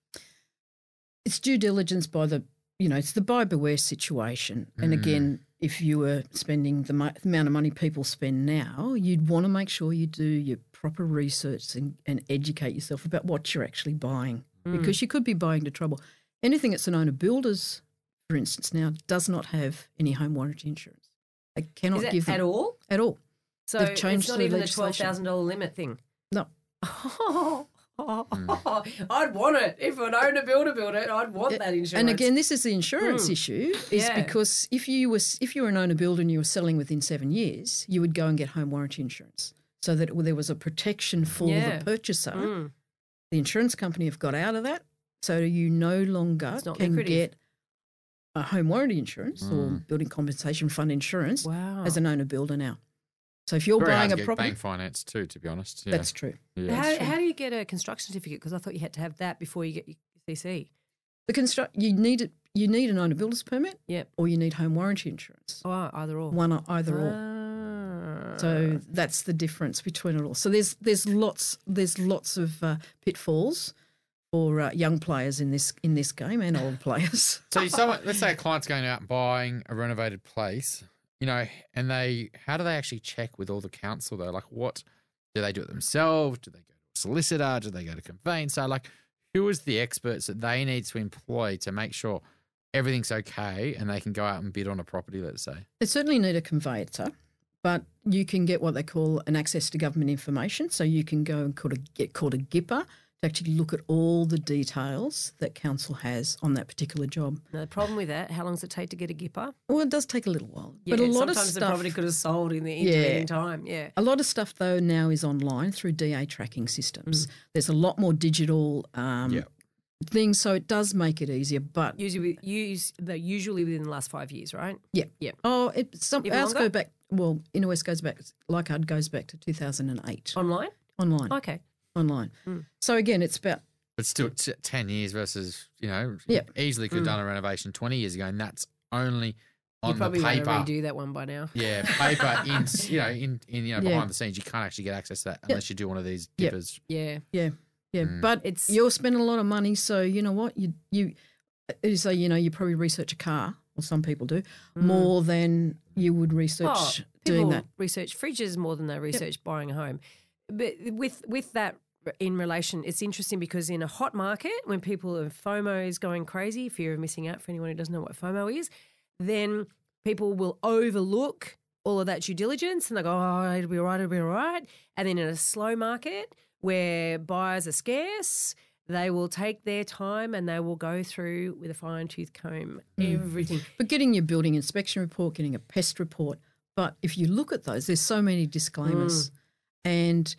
It's due diligence by the, you know, it's the buy beware situation. And Mm. again, if you were spending the mo- amount of money people spend now, you'd want to make sure you do your proper research and, and educate yourself about what you're actually buying Mm. because you could be buying to trouble. Anything that's an owner builders, for instance, now does not have any home warranty insurance. They cannot give them at all? At all. So They've changed it's not the even the twelve thousand dollar limit thing. No. I'd want it if an owner builder built it. I'd want that insurance. And again, this is the insurance Mm. issue, is Yeah. because if you was if you were an owner builder and you were selling within seven years, you would go and get home warranty insurance, so that there was a protection for Yeah. the purchaser. Mm. The insurance company have got out of that, so you no longer can lucrative. get a home warranty insurance or Mm. building compensation fund insurance wow. as an owner builder now. So if you're Very hard buying to a get property, bank finance too, to be honest. Yeah. that's true. yeah. how, true. how do you get a construction certificate? Because I thought you had to have that before you get your CC. The construct you need it. You need an owner builder's permit, Yep. or you need home warranty insurance. Oh, either or. One or either or. Ah. So that's the difference between it all. So there's there's lots there's lots of uh, pitfalls for uh, young players in this in this game and old players. So you- someone, let's say a client's going out and buying a renovated place, you know, and they, how do they actually check with all the council though? Like, what do they do it themselves? Do they go to a solicitor? Do they go to conveyancer? Like, who is the experts that they need to employ to make sure everything's okay and they can go out and bid on a property? Let's say. They certainly need a conveyancer, but you can get what they call an access to government information. So you can go and call a, get called a GIPA to actually look at all the details that council has on that particular job. Now, the problem with that, how long does it take to get a GIPA? Well, it does take a little while, Yeah, but a lot of stuff. the property could have sold in the Yeah. intervening time. Yeah. A lot of stuff though now is online through DA tracking systems. There's a lot more digital um, Yeah. things, so it does make it easier. But Usually, use the usually within the last five years, right? yeah, Yeah. Oh, it, some Even ours longer? go back. Well, Inner West goes back. Leichhardt goes back to 2008 Online. online. Okay. Online. Mm. So again, it's about But still, t- 10 years versus, you know, Yeah. easily could have done a renovation 20 years ago. And that's only You on the probably want to paper. redo that one by now. Yeah, paper in you know in, in you know Yeah. behind the scenes you can't actually get access to that unless you do one of these Yep. Yeah. yeah, yeah. Mm. But It's- you're spending a lot of money, so you know what you you. You say you know you probably research a car, or some people do more than you would research Mm. Oh, doing people that. research fridges more than they research buying a home. But with with that in relation, it's interesting because in a hot market, when people are FOMO is going crazy, fear of missing out for anyone who doesn't know what FOMO is, then people will overlook all of that due diligence and they go, oh, it'll be all right, it'll be all right. And then in a slow market where buyers are scarce, they will take their time and they will go through with a fine tooth comb hmm. everything. But getting your building inspection report, getting a pest report. But if you look at those, there's so many disclaimers, mm. and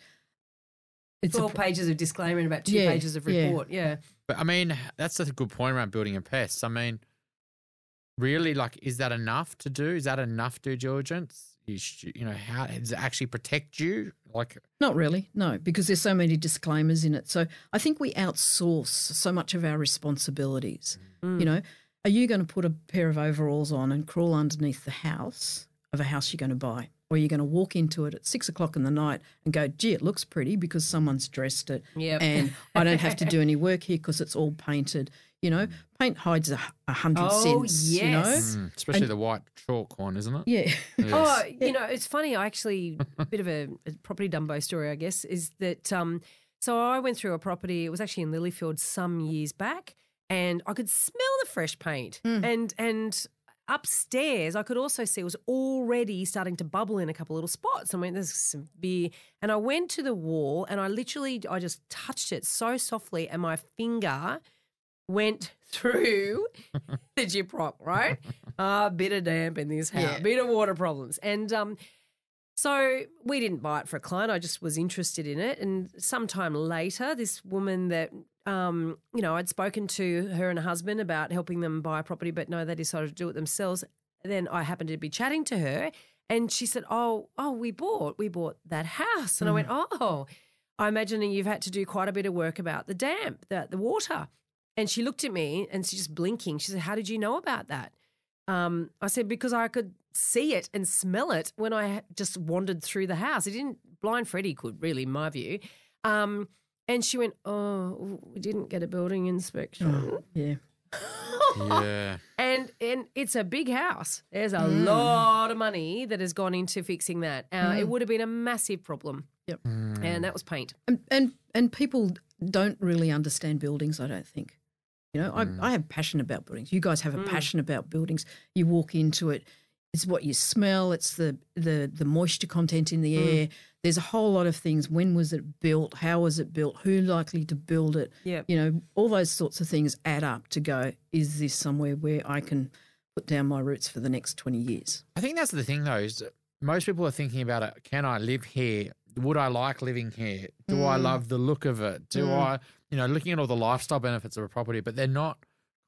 it's a, Four pages of disclaimer and about two Yeah, pages of report. Yeah. But I mean that's a good point around building a pest. I mean, really, like, is that enough to do? Is that enough due diligence? You, sh- you know, how does it actually protect you? Like, Not really, no, because there's so many disclaimers in it. So I think we outsource so much of our responsibilities. Mm. You know, are you going to put a pair of overalls on and crawl underneath the house of a house you're going to buy? Or you're going to walk into it at six o'clock in the night and go, gee, it looks pretty because someone's dressed it. Yep. And I don't have to do any work here because it's all painted. You know, paint hides a, a hundred Oh, cents, you know? mm, especially the white chalk one, isn't it? Yeah. Oh, you know, it's funny. I actually a bit of a, a property Dumbo story, I guess, is that um, so I went through a property. It was actually in Lilyfield some years back, and I could smell the fresh paint, and and upstairs I could also see it was already starting to bubble in a couple little spots. I mean, there's some beer, and I went to the wall, and I literally I just touched it so softly, and my finger went through the gyprock, right? A bit of damp in this house, Yeah. bit of water problems. And um, so we didn't buy it for a client. I just was interested in it. And sometime later, this woman that, um, you know, I'd spoken to her and her husband about helping them buy a property, but no, they decided to do it themselves. Then I happened to be chatting to her and she said, Oh, oh, we bought, we bought that house. And I went, Oh, I imagine you've had to do quite a bit of work about the damp, the, the water. And she looked at me and she's just blinking. She said, How did you know about that? Um, I said, Because I could see it and smell it when I just wandered through the house. It didn't, Blind Freddie could really, in my view. Um, and she went, Oh, we didn't get a building inspection. Yeah. Yeah. And and it's a big house. There's a lot of money that has gone into fixing that. Uh, It would have been a massive problem. Yep. And that was paint. And, and and people don't really understand buildings. I don't think. You know, Mm. I, I have passion about buildings. You guys have a passion about buildings. You walk into it, it's what you smell. It's the the the moisture content in the Mm. air. There's a whole lot of things. When was it built? How was it built? Who likely to build it? Yep. You know, all those sorts of things add up to go. Is this somewhere where I can put down my roots for the next twenty years? I think that's the thing, though, is that most people are thinking about it. Can I live here? Would I like living here? Do I love the look of it? Do I, you know, looking at all the lifestyle benefits of a property, but they're not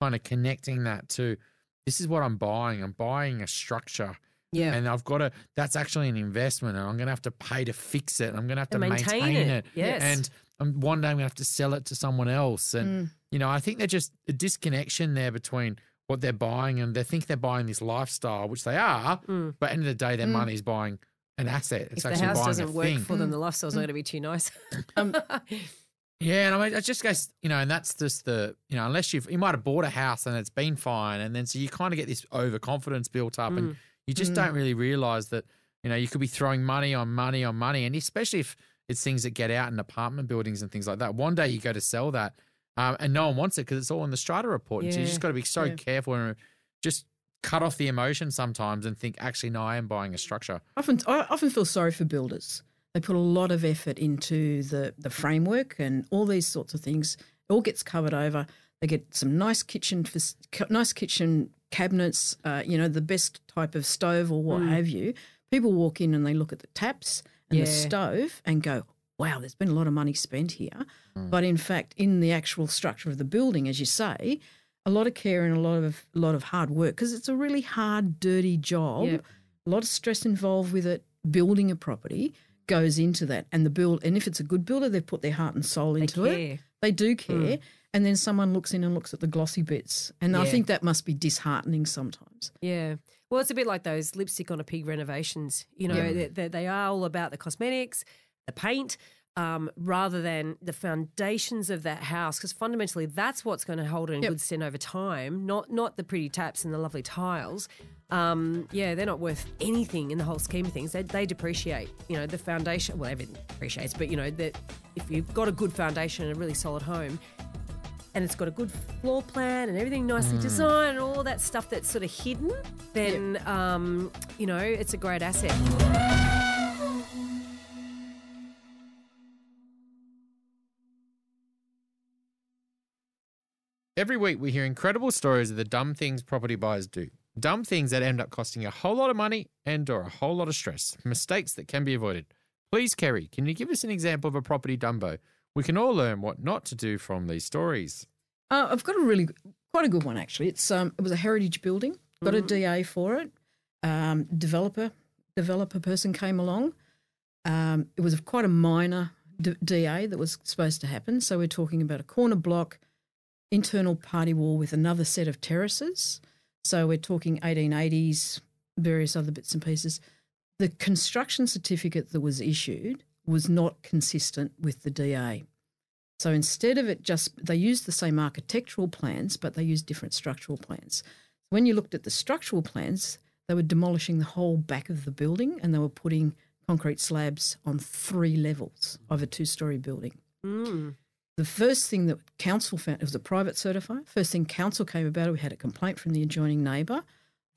kind of connecting that to this is what I'm buying. I'm buying a structure. Yeah. And I've got to, that's actually an investment and I'm going to have to pay to fix it. I'm going to have to And maintain, maintain it. it, yes. And um, one day I'm going to have to sell it to someone else. And, you know, I think they're just a disconnection there between what they're buying and they think they're buying this lifestyle, which they are. Mm. But at the end of the day, their money is buying an asset. It's If the house buying doesn't work thing. for them, the lifestyle's not going to be too nice. Um, Yeah, and I mean, I just guess you know, and that's just the you know, unless you've you might have bought a house and it's been fine, and then so you kind of get this overconfidence built up, Mm. and you just don't really realize that you know you could be throwing money on money on money, and especially if it's things that get out in apartment buildings and things like that. One day you go to sell that, um, and no one wants it because it's all in the strata report. And so you just got to be so yeah. careful and just cut off the emotion sometimes and think, actually, no, I am buying a structure. often I often feel sorry for builders. They put a lot of effort into the the framework and all these sorts of things. It all gets covered over. They get some nice kitchen, nice kitchen cabinets. Uh, you know, the best type of stove or what have you. People walk in and they look at the taps and the stove and go, "Wow, there's been a lot of money spent here." But in fact, in the actual structure of the building, as you say, a lot of care and a lot of a lot of hard work because it's a really hard, dirty job. Yep. A lot of stress involved with it. Building a property goes into that, and the build. And if it's a good builder, they've put their heart and soul into care. it. They do hmm. care. And then someone looks in and looks at the glossy bits, and I think that must be disheartening sometimes. Yeah. Well, it's a bit like those lipstick on a pig renovations. You know, they, they, they are all about the cosmetics, the paint, um, rather than the foundations of that house. Because fundamentally, that's what's going to hold it in Yep. good stead over time, not not the pretty taps and the lovely tiles. Um, yeah, they're not worth anything in the whole scheme of things. They, they depreciate. You know, the foundation, well, everything depreciates, but you know, that if you've got a good foundation and a really solid home, and it's got a good floor plan and everything nicely designed and all that stuff that's sort of hidden, then um, you know it's a great asset. Every week, we hear incredible stories of the dumb things property buyers do. Dumb things that end up costing a whole lot of money and or a whole lot of stress. Mistakes that can be avoided. Please, Kerry, can you give us an example of a property dumbo? We can all learn what not to do from these stories. Uh, I've got a really quite a good one actually. It's um, it was a heritage building. Got a DA for it. Um, developer developer person came along. Um, it was quite a minor d- DA that was supposed to happen. So we're talking about a corner block, internal party wall with another set of terraces. So we're talking 1880s, various other bits and pieces. The construction certificate that was issued was not consistent with the DA. So instead of it just, they used the same architectural plans, but they used different structural plans. When you looked at the structural plans, they were demolishing the whole back of the building and they were putting concrete slabs on three levels of a two story building. Mm. The first thing that council found, it was a private certifier. First thing council came about it, we had a complaint from the adjoining neighbour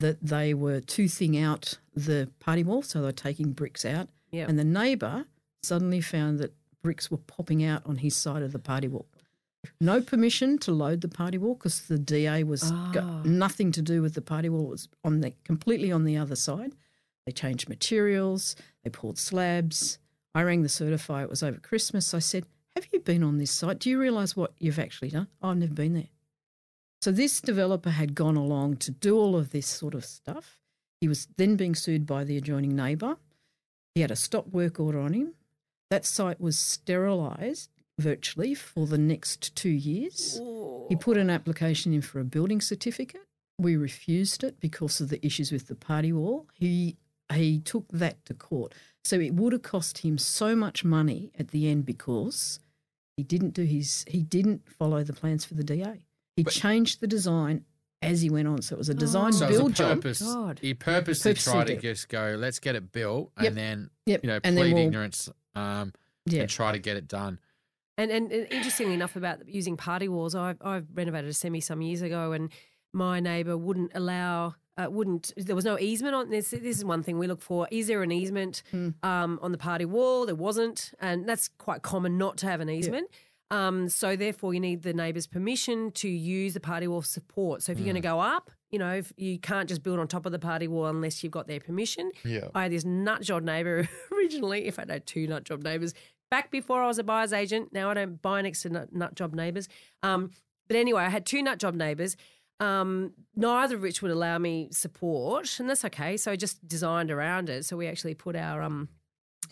that they were toothing out the party wall, so they were taking bricks out. Yeah. And the neighbour suddenly found that bricks were popping out on his side of the party wall. No permission to load the party wall because the DA was Ah. got nothing to do with the party wall. It was on the completely on the other side. They changed materials. They poured slabs. I rang the certifier. It was over Christmas. I said, "Have you been on this site? Do you realise what you've actually done?" Oh, I've never been there. So this developer had gone along to do all of this sort of stuff. He was then being sued by the adjoining neighbour. He had a stop work order on him. That site was sterilised virtually for the next two years. He put an application in for a building certificate. We refused it because of the issues with the party wall. He he took that to court. So it would have cost him so much money at the end because he didn't do his he didn't follow the plans for the DA. He changed the design as he went on. So it was a design So it was a build job. God. He purposely Purposely tried to just go, let's get it built, Yep. and then Yep. you know and then plead we'll, ignorance um, yeah. and try to get it done. And, and and interestingly enough, about using party walls, I I renovated a semi some years ago, and my neighbour wouldn't allow. Uh, wouldn't there was no easement on this? This is one thing we look for. Is there an easement Hmm. um, on the party wall? There wasn't, and that's quite common not to have an easement. Um, so therefore, you need the neighbour's permission to use the party wall support. So if you're going to go up, you know, if you can't just build on top of the party wall unless you've got their permission. Yeah. I had this nut job neighbour originally. In fact, I had two nut job neighbours back before I was a buyer's agent. Now I don't buy next to nut, nut job neighbours. Um, but anyway, I had two nut job neighbours. Um, neither of which would allow me support, and that's okay. So I just designed around it. So we actually put our um,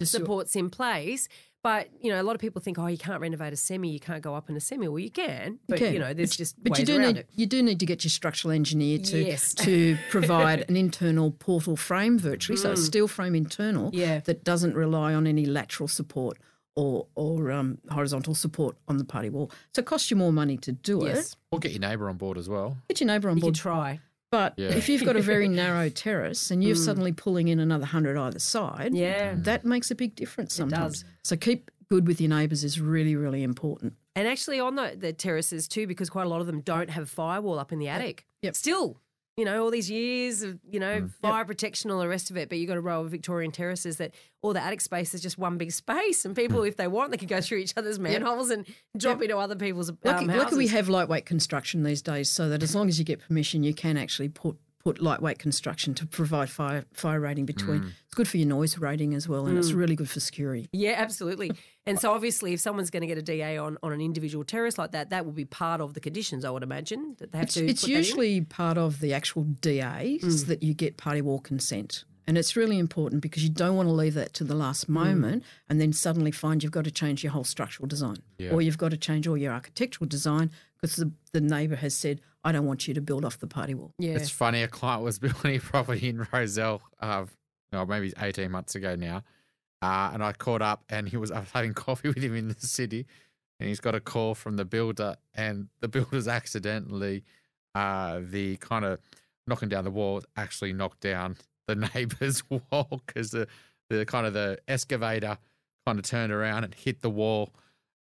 supports in place. But you know, a lot of people think, oh, you can't renovate a semi, you can't go up in a semi. Well, you can, but you, can. know, there's just But you do need it. you do need to get your structural engineer to Yes. to provide an internal portal frame virtually, so a steel frame internal Mm. Yeah. that doesn't rely on any lateral support or or um, horizontal support on the party wall. So it costs you more money to do Yes, it. Or get your neighbour on board as well. Get your neighbour on you can board. try. But Yeah. if you've got a very narrow terrace and you're suddenly pulling in another hundred either side, Mm. Yeah. that makes a big difference sometimes. does. So keep good with your neighbours is really really important. And actually, on the, the terraces too, because quite a lot of them don't have a firewall up in the attic. Yep. Still, you know, all these years of, you know, Mm. fire protection, all the rest of it. But you've got a row of Victorian terraces that all the attic space is just one big space. And Mm. people, if they want, they can go through each other's manholes and drop into other people's um, Lucky, houses. lucky we have lightweight construction these days, so that as long as you get permission, you can actually put put lightweight construction to provide fire fire rating between. It's good for your noise rating as well, and Mm. it's really good for security. Yeah, absolutely. And so obviously, if someone's going to get a DA on, on an individual terrace like that, that will be part of the conditions, I would imagine, that they have It's, to it's put that in. usually part of the actual DAs Mm. that you get party wall consent. And it's really important because you don't want to leave that to the last Mm. moment and then suddenly find you've got to change your whole structural design Yeah. or you've got to change all your architectural design because the, the neighbour has said, I don't want you to build off the party wall. Yeah. It's funny. A client was building a property in Rozelle, uh, oh, maybe eighteen months ago now, uh, and I caught up, and he was I was having coffee with him in the city, and he's got a call from the builder, and the builder's accidentally, uh, the kind of knocking down the wall actually knocked down the neighbour's wall because the the kind of the excavator kind of turned around and hit the wall.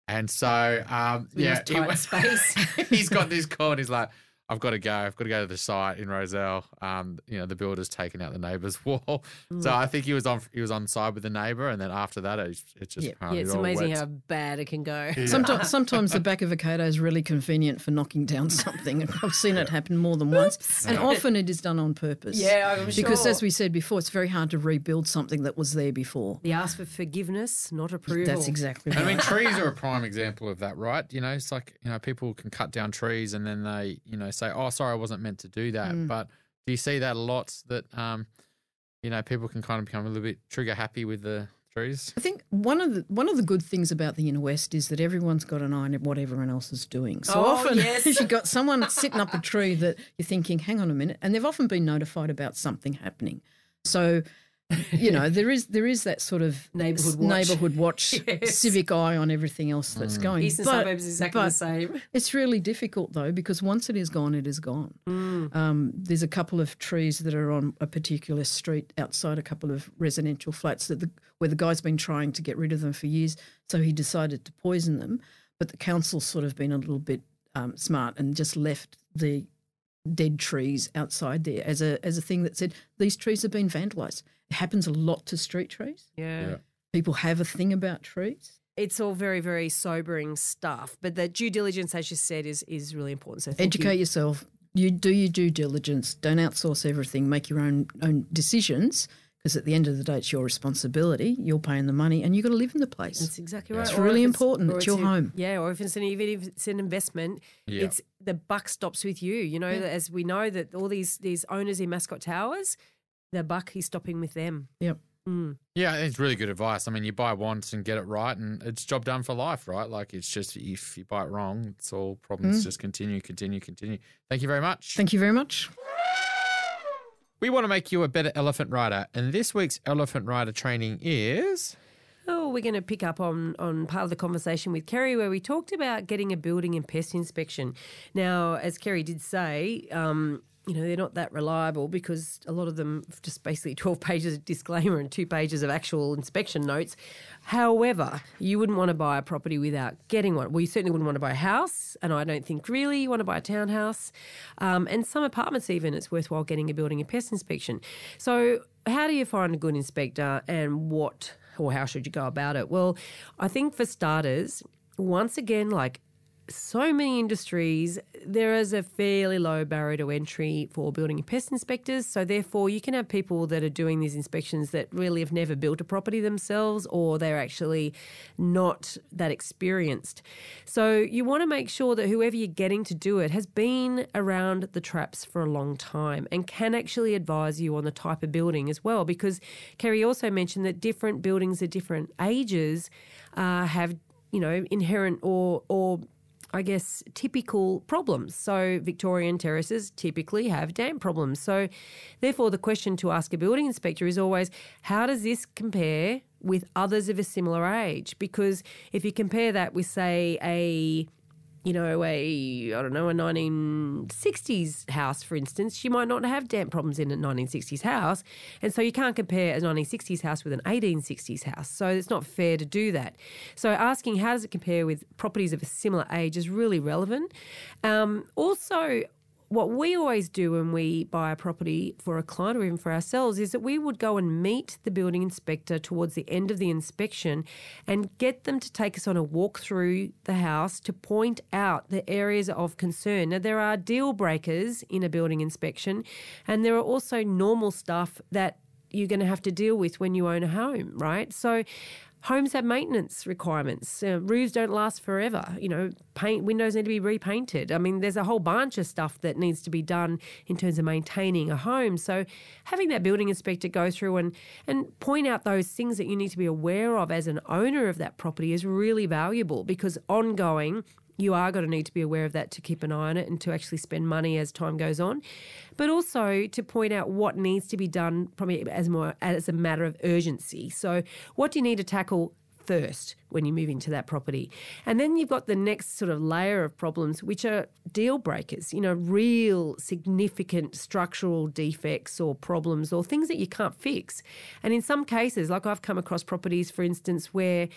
And so, um, yeah, use tight it- space. he's got this call and he's like, I've got to go. I've got to go to the site in Rozelle. Um, you know, the builder's taken out the neighbour's wall. Mm. So I think he was on he was on side with the neighbour, and then after that, it's, it's just Yeah. yeah, it's it all amazing went- how bad it can go. Yeah. Sometimes, sometimes the back of a Kato is really convenient for knocking down something. I've seen it happen more than once, and often it is done on purpose. Yeah, I'm because sure. as we said before, it's very hard to rebuild something that was there before. They ask for forgiveness, not approval. That's exactly I mean, trees are a prime example of that, right? You know, it's like you know, people can cut down trees and then they, you know, say, "Oh, sorry, I wasn't meant to do that." Mm. But do you see that a lot? That um, you know, people can kind of become a little bit trigger happy with the trees. I think one of the one of the good things about the inner west is that everyone's got an eye on what everyone else is doing. So Oh, often, yes. if you've got someone sitting up a tree that you're thinking, "Hang on a minute," and they've often been notified about something happening. So, you know, there is there is that sort of Neighbourhood watch. neighbourhood watch, Yes. civic eye on everything else that's going. Eastern But- suburbs is exactly the same. It's really difficult though because once it is gone, it is gone. Mm. Um, there's a couple of trees that are on a particular street outside a couple of residential flats that the, where the guy's been trying to get rid of them for years, so he decided to poison them. But the council's sort of been a little bit um, smart and just left the dead trees outside there as a as a thing that said these trees have been vandalised. It happens a lot to street trees. Yeah. Yeah. People have a thing about trees. it's all very, very sobering stuff. But the due diligence, as you said, is is really important. So thank you. Educate yourself. You do your due diligence. Don't outsource everything. Make your own own decisions because at the end of the day, it's your responsibility. You're paying the money, and you've got to live in the place. That's exactly right. It's Or really if important. or It's your a- home. Yeah, or if it's an even if it's an investment, Yeah. it's the buck stops with you. You know, as we know that all these these owners in Mascot Towers, the buck is stopping with them. Yep. Mm. Yeah, it's really good advice. I mean, you buy once and get it right, and it's job done for life, right? Like it's just if you buy it wrong, it's all problems just continue, continue, continue. Thank you very much. Thank you very much. We want to make you a better elephant rider, and this week's elephant rider training is. Oh, we're going to pick up on, on part of the conversation with Kerry where we talked about getting a building and pest inspection. Now, as Kerry did say, um, you know, they're not that reliable because a lot of them just basically 12 pages of disclaimer and two pages of actual inspection notes. However, you wouldn't want to buy a property without getting one. Well, you certainly wouldn't want to buy a house, and I don't think really you want to buy a townhouse. Um, and some apartments, even, it's worthwhile getting a building and pest inspection. So, how do you find a good inspector and what or how should you go about it? Well, I think for starters, once again, like so many industries, there is a fairly low barrier to entry for building and pest inspectors. So, therefore, you can have people that are doing these inspections that really have never built a property themselves or they're actually not that experienced. So, you want to make sure that whoever you're getting to do it has been around the traps for a long time and can actually advise you on the type of building as well. Because Kerry also mentioned that different buildings at different ages uh, have, you know, inherent or, or I guess, typical problems. So, Victorian terraces typically have damp problems. So, therefore, the question to ask a building inspector is always how does this compare with others of a similar age? Because if you compare that with, say, a you know, a I don't know, a 1960s house, for instance, you might not have damp problems in a 1960s house, and so you can't compare a 1960s house with an 1860s house. So it's not fair to do that. So asking how does it compare with properties of a similar age is really relevant. Um, also, what we always do when we buy a property for a client or even for ourselves is that we would go and meet the building inspector towards the end of the inspection and get them to take us on a walk through the house to point out the areas of concern. Now, there are deal breakers in a building inspection, and there are also normal stuff that you're going to have to deal with when you own a home, right? So, homes have maintenance requirements. Uh, roofs don't last forever. You know, paint windows need to be repainted. I mean, there's a whole bunch of stuff that needs to be done in terms of maintaining a home. So, having that building inspector go through and and point out those things that you need to be aware of as an owner of that property is really valuable because ongoing you are going to need to be aware of that to keep an eye on it and to actually spend money as time goes on, but also to point out what needs to be done probably as more as a matter of urgency. So, what do you need to tackle first when you move into that property? And then you've got the next sort of layer of problems, which are deal breakers. You know, real significant structural defects or problems or things that you can't fix. And in some cases, like I've come across properties, for instance, where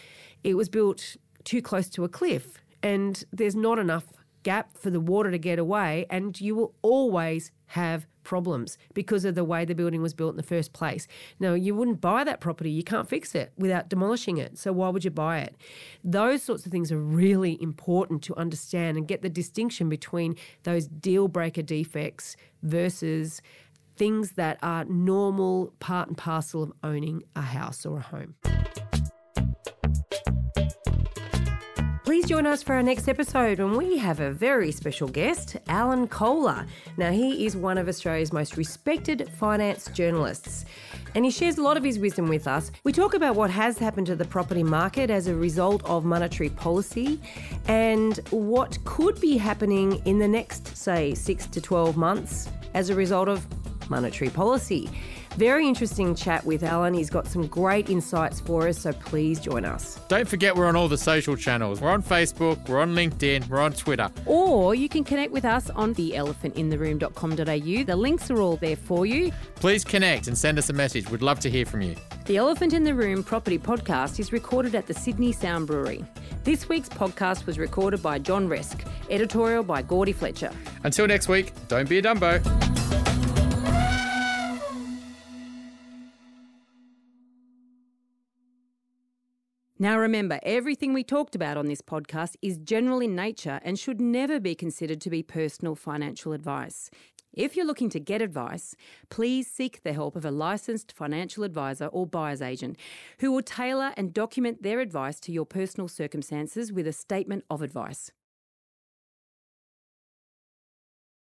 it was built too close to a cliff and there's not enough gap for the water to get away, and you will always have problems because of the way the building was built in the first place. Now, you wouldn't buy that property, you can't fix it without demolishing it. So, why would you buy it? Those sorts of things are really important to understand and get the distinction between those deal breaker defects versus things that are normal part and parcel of owning a house or a home. Please join us for our next episode when we have a very special guest, Alan Kohler. Now, he is one of Australia's most respected finance journalists and he shares a lot of his wisdom with us. We talk about what has happened to the property market as a result of monetary policy and what could be happening in the next, say, six to 12 months as a result of monetary policy. Very interesting chat with Alan. He's got some great insights for us, so please join us. Don't forget we're on all the social channels. We're on Facebook, we're on LinkedIn, we're on Twitter. Or you can connect with us on theelephantintheroom.com.au. The links are all there for you. Please connect and send us a message. We'd love to hear from you. The Elephant in the Room property podcast is recorded at the Sydney Sound Brewery. This week's podcast was recorded by John Resk, editorial by Gordy Fletcher. Until next week, don't be a Dumbo. Now, remember, everything we talked about on this podcast is general in nature and should never be considered to be personal financial advice. If you're looking to get advice, please seek the help of a licensed financial advisor or buyer's agent who will tailor and document their advice to your personal circumstances with a statement of advice.